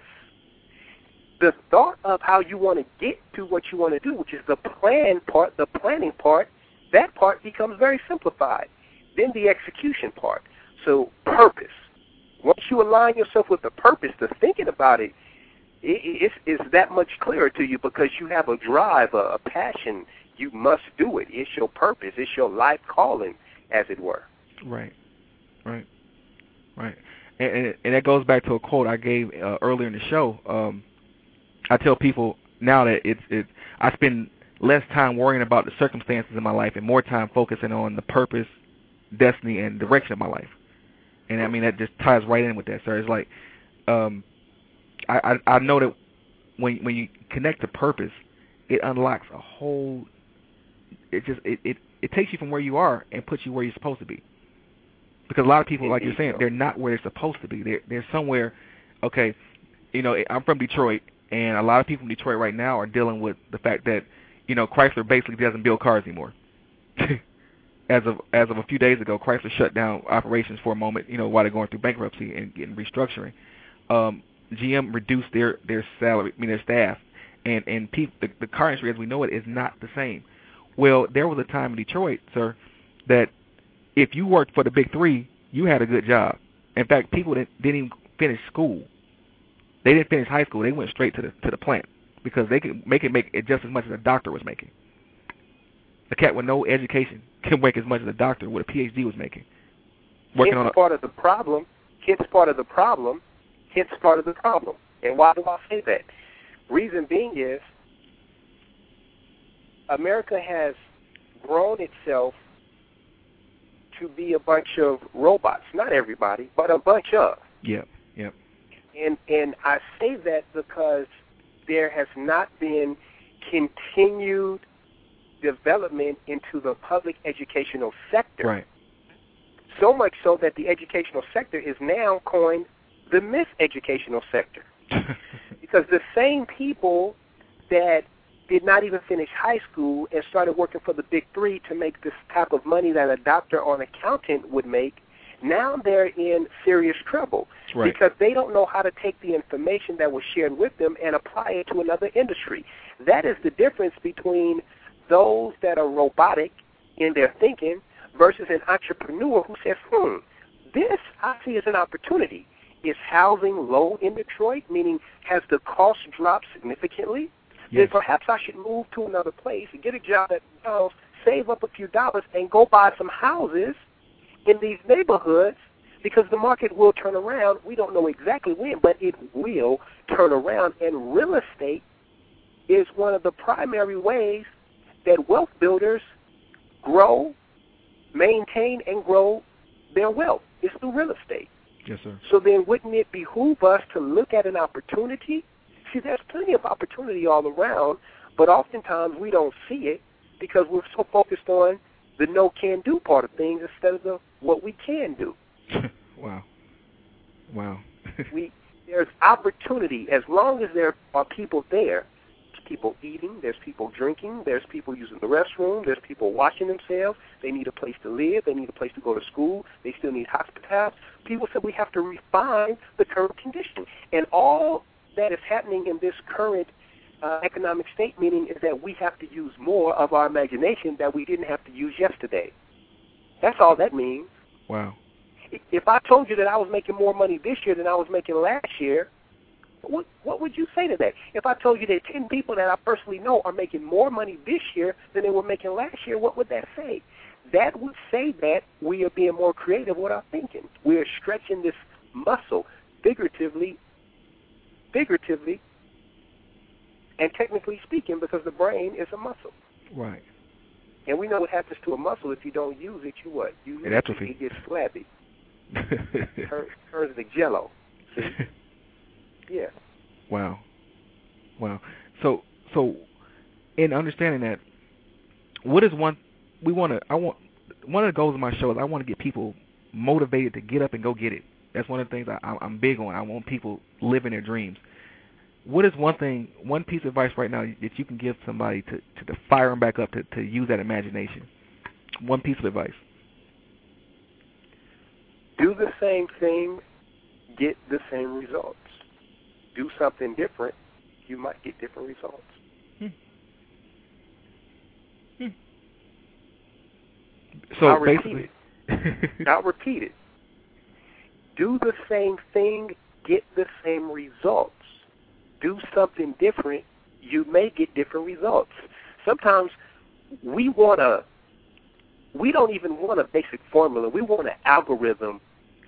the thought of how you want to get to what you want to do, which is the plan part, the planning part, that part becomes very simplified. Then the execution part. So purpose. Once you align yourself with the purpose, the thinking about it, it, it's that much clearer to you because you have a drive, a, a passion. You must do it. It's your purpose. It's your life calling, as it were. Right, right, right. And, and, and that goes back to a quote I gave uh, earlier in the show. Um, I tell people now that it's it. I spend less time worrying about the circumstances in my life and more time focusing on the purpose, destiny, and direction of my life. And I mean that just ties right in with that, sir. It's like um, I, I I know that when when you connect to purpose, it unlocks a whole. It just it it it takes you from where you are and puts you where you're supposed to be. Because a lot of people, like you're saying, they're not where they're supposed to be. They're they're somewhere. Okay, you know, I'm from Detroit, and a lot of people in Detroit right now are dealing with the fact that you know Chrysler basically doesn't build cars anymore. as of as of a few days ago, Chrysler shut down operations for a moment. You know while they're going through bankruptcy and getting restructuring. Um, GM reduced their their salary, I mean their staff, and and people, the, the car industry as we know it is not the same. Well, there was a time in Detroit, sir, that if you worked for the big three, you had a good job. In fact, people that didn't even finish school. They didn't finish high school. They went straight to the to the plant because they could make it make it just as much as a doctor was making. A cat with no education can make as much as a doctor with a PhD was making. Working Kids on a, part of the problem. Kids part of the problem. Kids part of the problem. And why do I say that? Reason being is America has grown itself to be a bunch of robots. Not everybody, but a bunch of. Yep. And and I say that because there has not been continued development into the public educational sector. Right. So much so that the educational sector is now coined the miseducational sector. because the same people that did not even finish high school and started working for the big three to make this type of money that a doctor or an accountant would make, now they're in serious trouble Right. because they don't know how to take the information that was shared with them and apply it to another industry. That is the difference between those that are robotic in their thinking versus an entrepreneur who says, hmm, this I see as an opportunity. Is housing low in Detroit, meaning has the cost dropped significantly? Then perhaps I should move to another place, and get a job at McDonald's, save up a few dollars, and go buy some houses in these neighborhoods because the market will turn around. We don't know exactly when, but it will turn around. And real estate is one of the primary ways that wealth builders grow, maintain, and grow their wealth. It's through real estate. Yes, sir. So then wouldn't it behoove us to look at an opportunity? See, there's plenty of opportunity all around, but oftentimes we don't see it because we're so focused on the no can do part of things instead of the what we can do. wow. Wow. We there's opportunity as long as there are people there. There's people eating, there's people drinking, there's people using the restroom, there's people washing themselves. They need a place to live, they need a place to go to school, they still need hospitality. People said we have to refine the current condition. And all that is happening in this current uh, economic state meaning is that we have to use more of our imagination that we didn't have to use yesterday. That's all that means. wow. If I told you that I was making more money this year than I was making last year, what what would you say to that? If I told you that ten people that I personally know are making more money this year than they were making last year, what would that say? That would say that we are being more creative with our thinking. We are stretching this muscle figuratively, figuratively, and technically speaking, because the brain is a muscle. Right. And we know what happens to a muscle if you don't use it. You what? You It atrophy. It gets flabby. Turns, turns to jello. Yeah. wow. Wow. So so in understanding that, what is one we want to I want one of the goals of my show is I want to get people motivated to get up and go get it. That's one of the things I- I'm big on. I want people living their dreams. What is one thing, one piece of advice right now that you can give somebody to to, to fire them back up to to use that imagination? One piece of advice. Do the same thing, get the same results. Do something different, you might get different results. Hmm. Hmm. So I'll repeat basically, I'll repeat it. Do the same thing, get the same results. Do something different, you may get different results. Sometimes we want a we don't even want a basic formula. We want an algorithm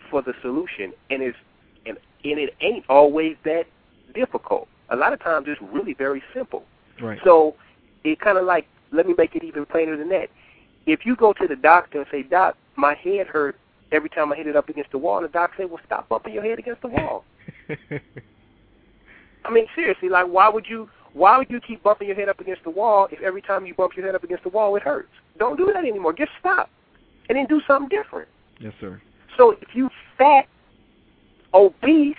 for the solution and it's and, and it ain't always that difficult. A lot of times it's really very simple. right. So it kind of like, let me make it even plainer than that. If you go to the doctor and say, Doc, my head hurt every time I hit it up against the wall, and the doctor say, well, stop bumping your head against the wall. I mean, seriously, like, why would you why would you keep bumping your head up against the wall if every time you bump your head up against the wall it hurts? Don't do that anymore. Just stop, and then do something different. yes, sir. So if you fat, obese,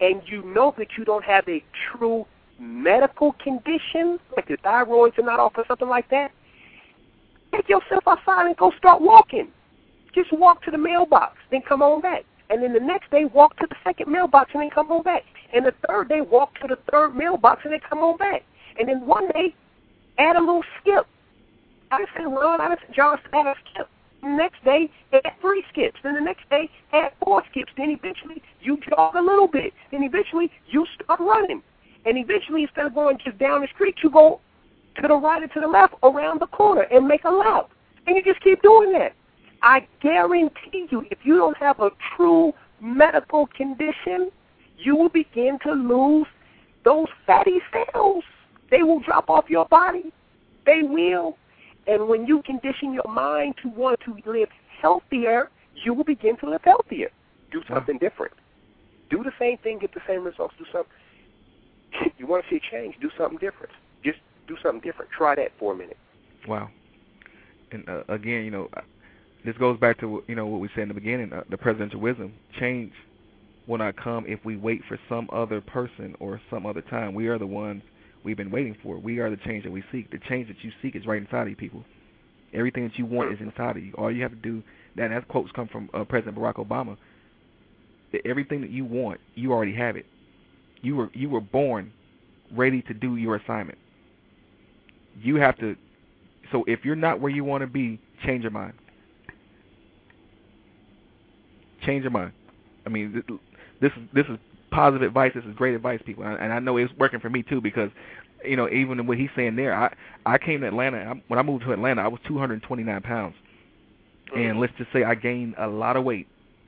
and you know that you don't have a true medical condition, like your thyroids are not off or something like that, take yourself outside and go start walking. Just walk to the mailbox, then come on back. And then the next day, walk to the second mailbox and then come on back. And the third day, walk to the third mailbox and then come on back. And then one day, add a little skip. I say run, I didn't jog, add a skip. The next day, had three skips. Then the next day, had four skips. Then eventually, you jog a little bit. Then eventually, you start running. And eventually, instead of going just down the street, you go to the right or to the left around the corner and make a lap. And you just keep doing that. I guarantee you, if you don't have a true medical condition, you will begin to lose those fatty cells. They will drop off your body. They will. And when you condition your mind to want to live healthier, you will begin to live healthier. Do something different. Do the same thing, get the same results. Do something. You want to see a change? Do something different. Just do something different. Try that for a minute. Wow. And uh, again, you know, this goes back to you know what we said in the beginning. Uh, the presidential wisdom: change will not come if we wait for some other person or some other time. We are the ones we've been waiting for. We are the change that we seek. The change that you seek is right inside of you, people. Everything that you want is inside of you. All you have to do, that, that quotes come from uh, President Barack Obama. That everything that you want, you already have it. You were you were born ready to do your assignment. You have to. So if you're not where you want to be, change your mind. Change your mind. I mean, this is this is positive advice. This is great advice, people, and I know it's working for me too because, you know, even what he's saying there, I I came to Atlanta when I moved to Atlanta, I was 229 pounds, mm-hmm. and let's just say I gained a lot of weight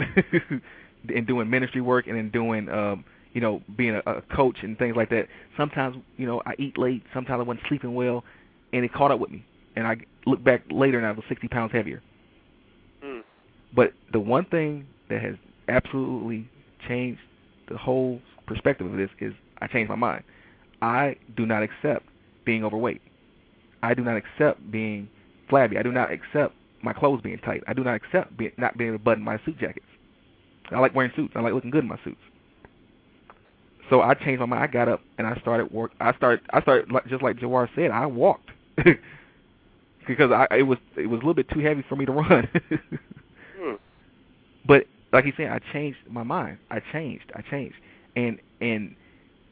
in doing ministry work and in doing, um, you know, being a, a coach and things like that. Sometimes, you know, I eat late. Sometimes I wasn't sleeping well, and it caught up with me. And I look back later and I was 60 pounds heavier. Mm. But the one thing that has absolutely changed the whole perspective of this is I changed my mind. I do not accept being overweight. I do not accept being flabby. I do not accept my clothes being tight. I do not accept be, not being able to button my suit jackets. I like wearing suits. I like looking good in my suits. So I changed my mind. I got up and I started work. I started. I started like, just like JaWar said. I walked because I it was it was a little bit too heavy for me to run. hmm. But like he's saying, I changed my mind. I changed. I changed, and and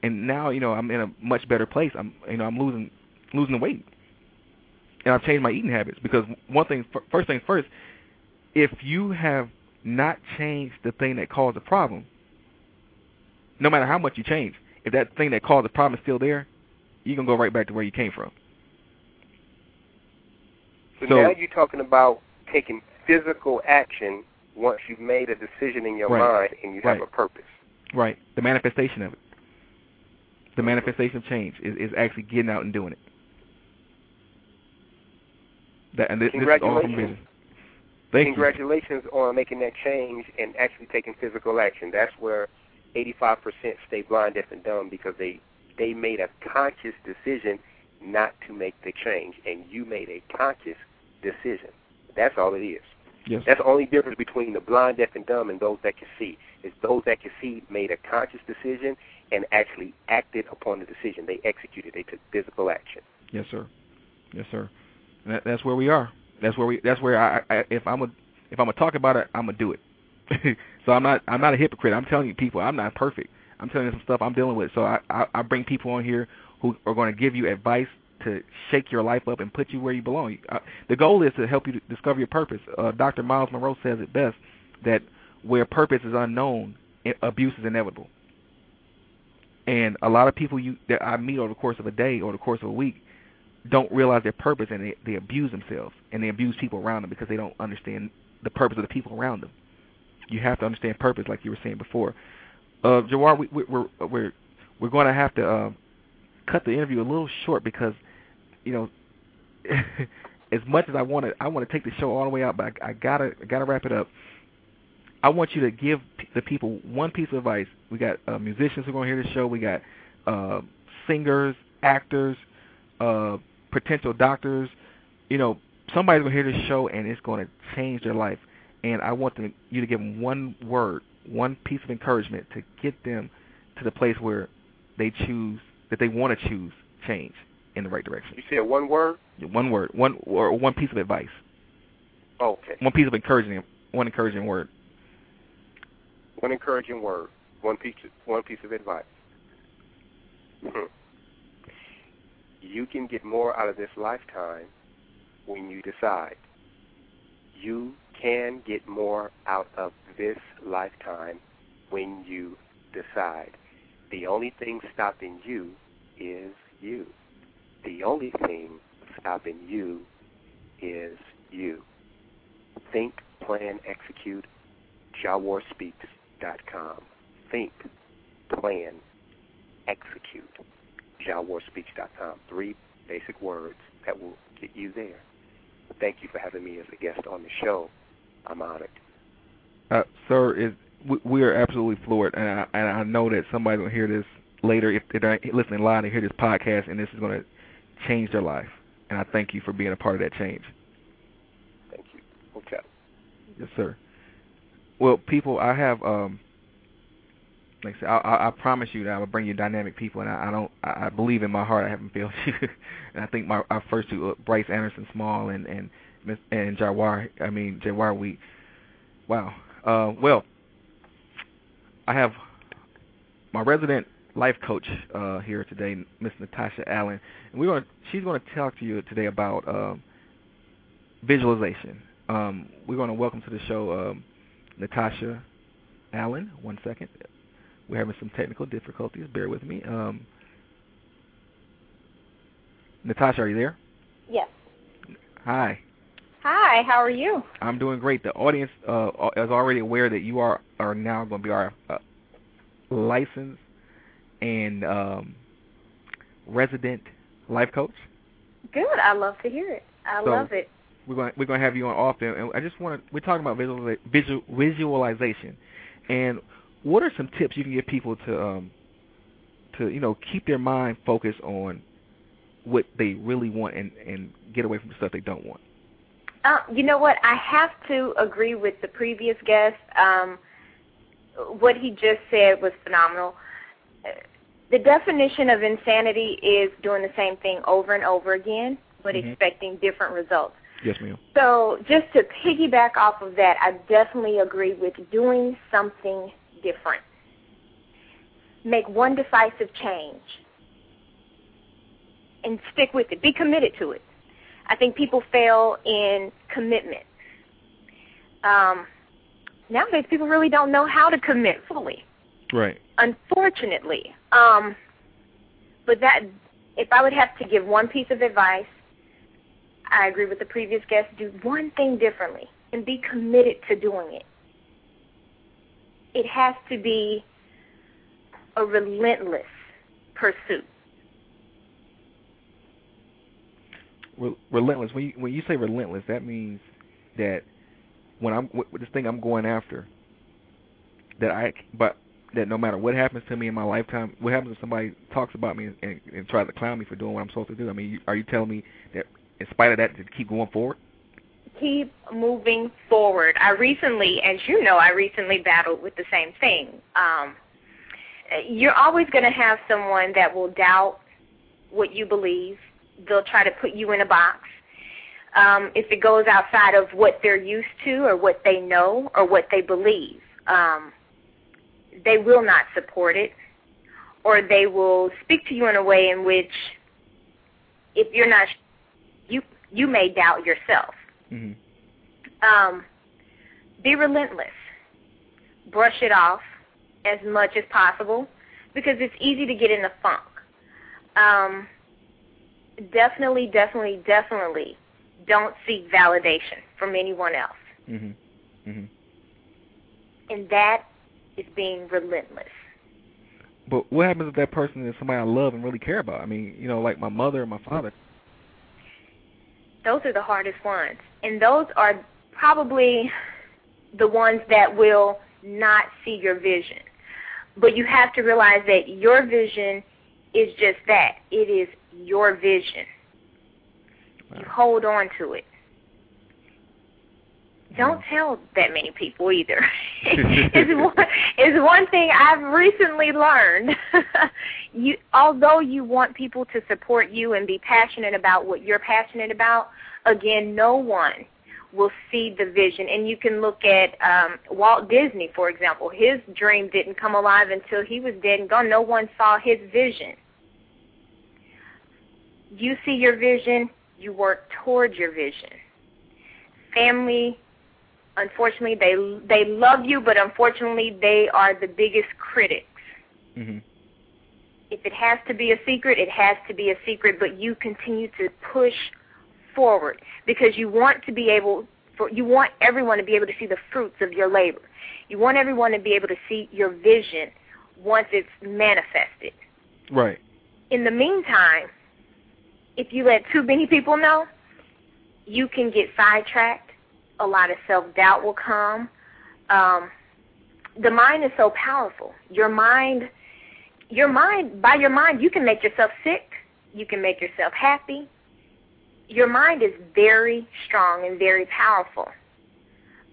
and now you know I'm in a much better place. I'm you know I'm losing losing the weight, and I've changed my eating habits because one thing first thing first, if you have not changed the thing that caused the problem, no matter how much you change, if that thing that caused the problem is still there, you're gonna go right back to where you came from. So, so now you're talking about taking physical action once you've made a decision in your right. mind and you right. have a purpose. Right. The manifestation of it. The manifestation of change is, is actually getting out and doing it. That, and this, Congratulations. This is all Thank Congratulations you. on making that change and actually taking physical action. That's where 85% stay blind, deaf, and dumb because they they made a conscious decision not to make the change, and you made a conscious decision. That's all it is. Yes. That's the only difference between the blind, deaf, and dumb and those that can see. Is those that can see made a conscious decision and actually acted upon the decision. They executed. They took physical action. Yes, sir. Yes, sir. And that, that's where we are. That's where we. That's where I. I if I'm a if I'm gonna talk about it, I'm gonna do it. so I'm not I'm not a hypocrite. I'm telling you, people, I'm not perfect. I'm telling you some stuff I'm dealing with. So I I, I bring people on here who are going to give you advice to shake your life up and put you where you belong. Uh, the goal is to help you discover your purpose. Uh, Dr. Myles Munroe says it best that where purpose is unknown, abuse is inevitable. And a lot of people you that I meet over the course of a day or the course of a week don't realize their purpose and they, they abuse themselves and they abuse people around them because they don't understand the purpose of the people around them. You have to understand purpose, like you were saying before. Uh, JaWar, we, we, we're we're we're going to have to uh, cut the interview a little short because you know, as much as I want to, I want to take the show all the way out, but I, I gotta, I gotta wrap it up. I want you to give the people one piece of advice. We got uh, musicians who are going to hear the show. We got uh, singers, actors, uh, potential doctors. You know, somebody's going to hear this show and it's going to change their life. And I want them, you to give them one word, one piece of encouragement to get them to the place where they choose that they want to choose change in the right direction. You said one word? One word. One or one piece of advice. Okay. One piece of encouraging one encouraging word. One encouraging word. One piece one piece of advice. Hmm. You can get more out of this lifetime when you decide. You can get more out of this lifetime when you decide. The only thing stopping you is you. The only thing stopping you is you. Think, plan, execute, JaWarSpeaks.com. Think, plan, execute, JaWarSpeaks.com. Three basic words that will get you there. Thank you for having me as a guest on the show. I'm honored. Uh, sir, is we, we are absolutely floored, and I, and I know that somebody will hear this later if they're listening live. and hear this podcast, and this is going to change their life. And I thank you for being a part of that change. Thank you. Okay. Yes, sir. Well, people, I have um, like I said, I, I, I promise you that I will bring you dynamic people, and I, I don't. I, I believe in my heart I haven't failed you. and I think my our first two, uh, Bryce Anderson Small and and and JaWar. I mean JaWar. We, wow. Uh, well, I have my resident life coach uh, here today, Miss Natasha Allen, and we're going. She's going to talk to you today about um, visualization. Um, we're going to welcome to the show um, Natasha Allen. One second. We're having some technical difficulties. Bear with me. Um, Natasha, are you there? Yes. Hi. Hi, how are you? I'm doing great. The audience uh, is already aware that you are are now going to be our uh, licensed and um, resident life coach. Good. I love to hear it. I so love it. We're going we're going to have you on often, and I just want to we're talking about visual, visual visualization, and what are some tips you can give people to um, to you know keep their mind focused on what they really want and and get away from the stuff they don't want? Uh, you know what? I have to agree with the previous guest. Um, what he just said was phenomenal. The definition of insanity is doing the same thing over and over again, but Mhm. expecting different results. Yes, ma'am. So, just to piggyback off of that, I definitely agree with doing something different. Make one decisive change and stick with it. Be committed to it. I think people fail in commitment. Um, nowadays, people really don't know how to commit fully, Right. unfortunately. Um, but that, if I would have to give one piece of advice, I agree with the previous guest. Do one thing differently and be committed to doing it. It has to be a relentless pursuit. Relentless. When you when you say relentless, that means that when I'm with this thing I'm going after, that I but that no matter what happens to me in my lifetime, what happens if somebody talks about me and, and, and tries to clown me for doing what I'm supposed to do? I mean, you, are you telling me that in spite of that, to keep going forward? keep moving forward. I recently, as you know, I recently battled with the same thing. Um, you're always going to have someone that will doubt what you believe. They'll try to put you in a box. Um, if it goes outside of what they're used to or what they know or what they believe, um, they will not support it or they will speak to you in a way in which if you're not you you may doubt yourself Mm-hmm. um, be relentless. Brush it off as much as possible because it's easy to get in the funk. Um, definitely, definitely, definitely don't seek validation from anyone else. Mm-hmm. Mm-hmm. And that is being relentless. But what happens if that person is somebody I love and really care about? I mean, you know, like my mother and my father. Those are the hardest ones. And those are probably the ones that will not see your vision. But you have to realize that your vision is just that. It is your vision. You hold on to it. Don't tell that many people either. it's one it's one thing I've recently learned. you although you want people to support you and be passionate about what you're passionate about, again, no one will see the vision. And you can look at um, Walt Disney, for example. His dream didn't come alive until he was dead and gone. No one saw his vision. You see your vision, you work towards your vision. Family unfortunately they they love you, but unfortunately they are the biggest critics. hmm If it has to be a secret, it has to be a secret, but you continue to push forward because you want to be able for you want everyone to be able to see the fruits of your labor. You want everyone to be able to see your vision once it's manifested. Right. In the meantime, if you let too many people know, you can get sidetracked. A lot of self-doubt will come. Um, the mind is so powerful. Your mind, your mind, by your mind, you can make yourself sick. You can make yourself happy. Your mind is very strong and very powerful.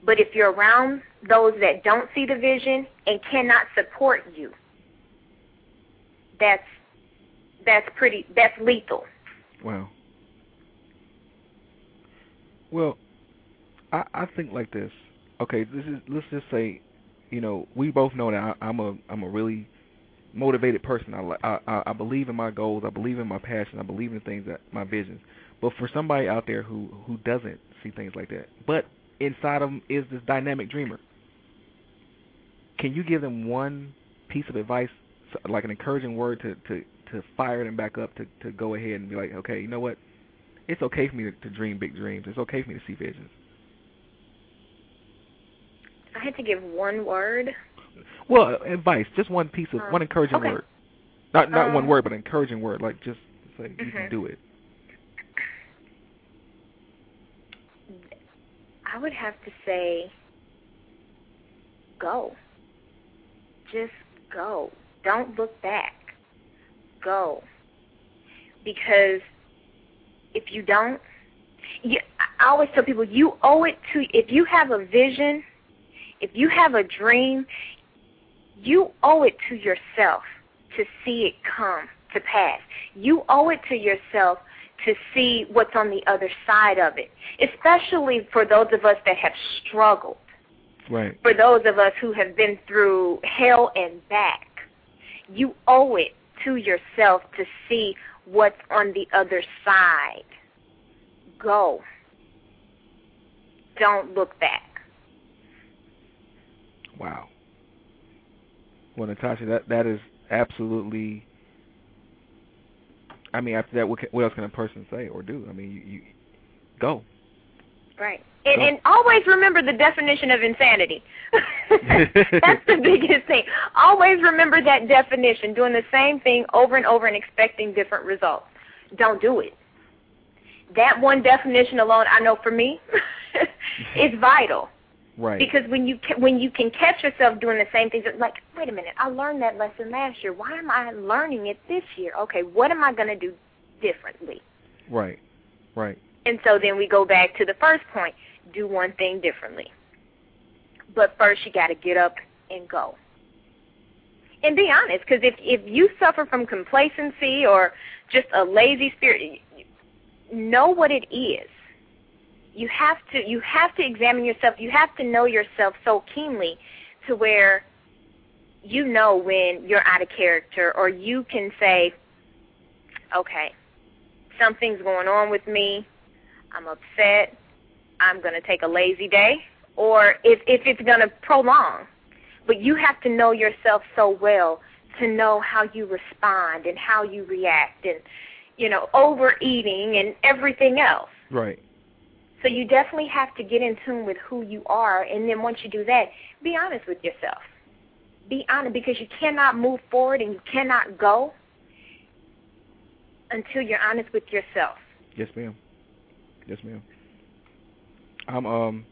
But if you're around those that don't see the vision and cannot support you, that's that's pretty that's lethal. Wow. Well, I I think like this. Okay, this is let's just say, you know, we both know that I, I'm a I'm a really motivated person. I, I I believe in my goals. I believe in my passion. I believe in things that my visions. But for somebody out there who who doesn't see things like that, but inside of them is this dynamic dreamer. Can you give them one piece of advice, like an encouraging word to to to fire them back up to to go ahead and be like, okay, you know what? It's okay for me to, to dream big dreams. It's okay for me to see visions. I had to give one word, Well, advice, just one piece of Um, one encouraging okay. word. Not not one Um, word, but an encouraging word. Like just say you Mhm. can do it. I would have to say go. Just go. Don't look back. Go. Because if you don't, you, I always tell people you owe it to, if you have a vision, if you have a dream, you owe it to yourself to see it come to pass. You owe it to yourself to see what's on the other side of it, especially for those of us that have struggled, Right. for those of us who have been through hell and back. You owe it to yourself to see what's on the other side. Go. Don't look back. Wow. Well, Natasha, that that is absolutely. I mean, after that, what, can, what else can a person say or do? I mean, you, you go. Right. And, and always remember the definition of insanity. That's the biggest thing. Always remember that definition, doing the same thing over and over and expecting different results. Don't do it. That one definition alone, I know for me, is vital. Right. Because when you ca- when you can catch yourself doing the same things, like, wait a minute, I learned that lesson last year. Why am I learning it this year? Okay, what am I going to do differently? right. Right. And so then we go back to the first point do one thing differently. But first, you got to get up and go. And be honest, because if, if you suffer from complacency or just a lazy spirit, know what it is. You have to you have to examine yourself. You have to know yourself so keenly to where you know when you're out of character or you can say, okay, something's going on with me. I'm upset. I'm going to take a lazy day. Or if, if it's going to prolong. But you have to know yourself so well to know how you respond and how you react and, you know, overeating and everything else. Right. So you definitely have to get in tune with who you are. And then once you do that, be honest with yourself. Be honest because you cannot move forward and you cannot go until you're honest with yourself. Yes, ma'am. Yes, ma'am. I'm um.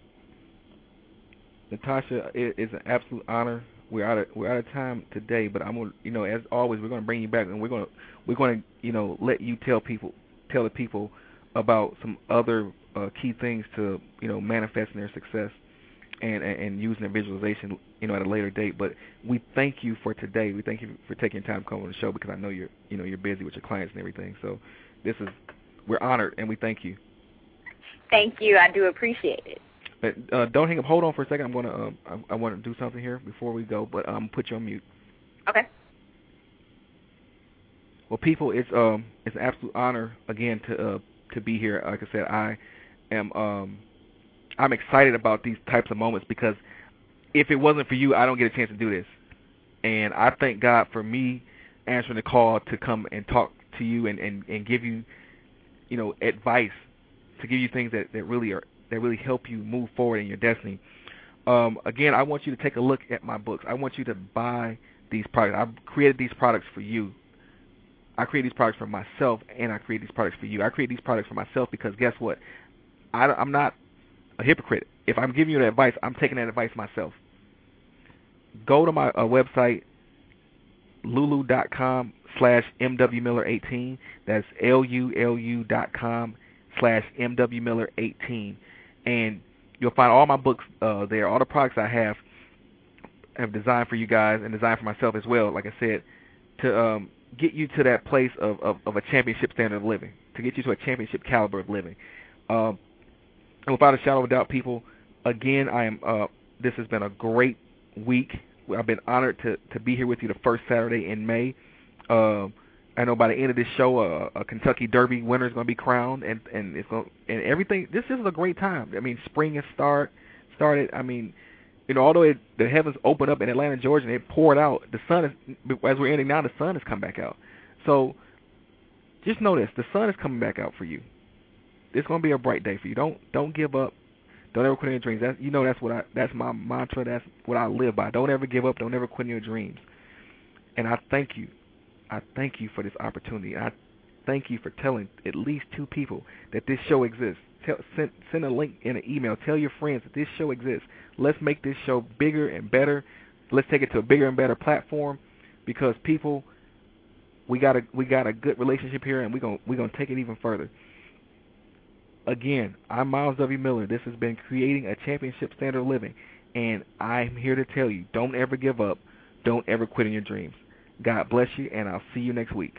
Natasha, it is an absolute honor. We're out of we're out of time today, but I'm gonna you know as always we're gonna bring you back and we're gonna we're gonna you know let you tell people tell the people about some other uh, key things to you know manifesting their success and, and and using their visualization you know at a later date. But we thank you for today. We thank you for taking time to come on the show because I know you're you know you're busy with your clients and everything. So this is we're honored and we thank you. Thank you. I do appreciate it. But uh, don't hang up. Hold on for a second. I'm gonna um, I, I want to do something here before we go, but I'm um, put you on mute. Okay. Well, people, it's um it's an absolute honor again to uh, to be here. Like I said, I am um I'm excited about these types of moments because if it wasn't for you, I don't get a chance to do this. And I thank God for me answering the call to come and talk to you and, and, and give you, you know, advice, to give you things that, that really are that really help you move forward in your destiny. Um, again, I want you to take a look at my books. I want you to buy these products. I've created these products for you. I create these products for myself, and I create these products for you. I create these products for myself because guess what? I, I'm not a hypocrite. If I'm giving you that advice, I'm taking that advice myself. Go to my uh, website, lulu.com slash mwmiller18. That's L-U-L-U dot com slash mwmiller18. And you'll find all my books uh, there. All the products I have have designed for you guys and designed for myself as well, like I said, to um, get you to that place of, of, of a championship standard of living, to get you to a championship caliber of living. Um, without a shadow of a doubt, people, again, I am. Uh, this has been a great week. I've been honored to to be here with you the first Saturday in May. Uh, I know by the end of this show, uh, a Kentucky Derby winner is going to be crowned, and and it's going and everything. This is a great time. I mean, spring has start started. I mean, you know, although it, the heavens opened up in Atlanta, Georgia, and it poured out, the sun is as we're ending now, the sun has come back out. So just know this: the sun is coming back out for you. It's to be a bright day for you. Don't don't give up. Don't ever quit your dreams. That's you know that's what I that's my mantra. That's what I live by. Don't ever give up. Don't ever quit your dreams. And I thank you I thank you for this opportunity. I thank you for telling at least two people that this show exists. Tell, send send a link in an email. Tell your friends that this show exists. Let's make this show bigger and better. Let's take it to a bigger and better platform because people we got a we got a good relationship here and we're going we're going to take it even further. Again, I'm Myles W. Miller. This has been creating a championship standard of living and I'm here to tell you, don't ever give up. Don't ever quit in your dreams. God bless you, and I'll see you next week.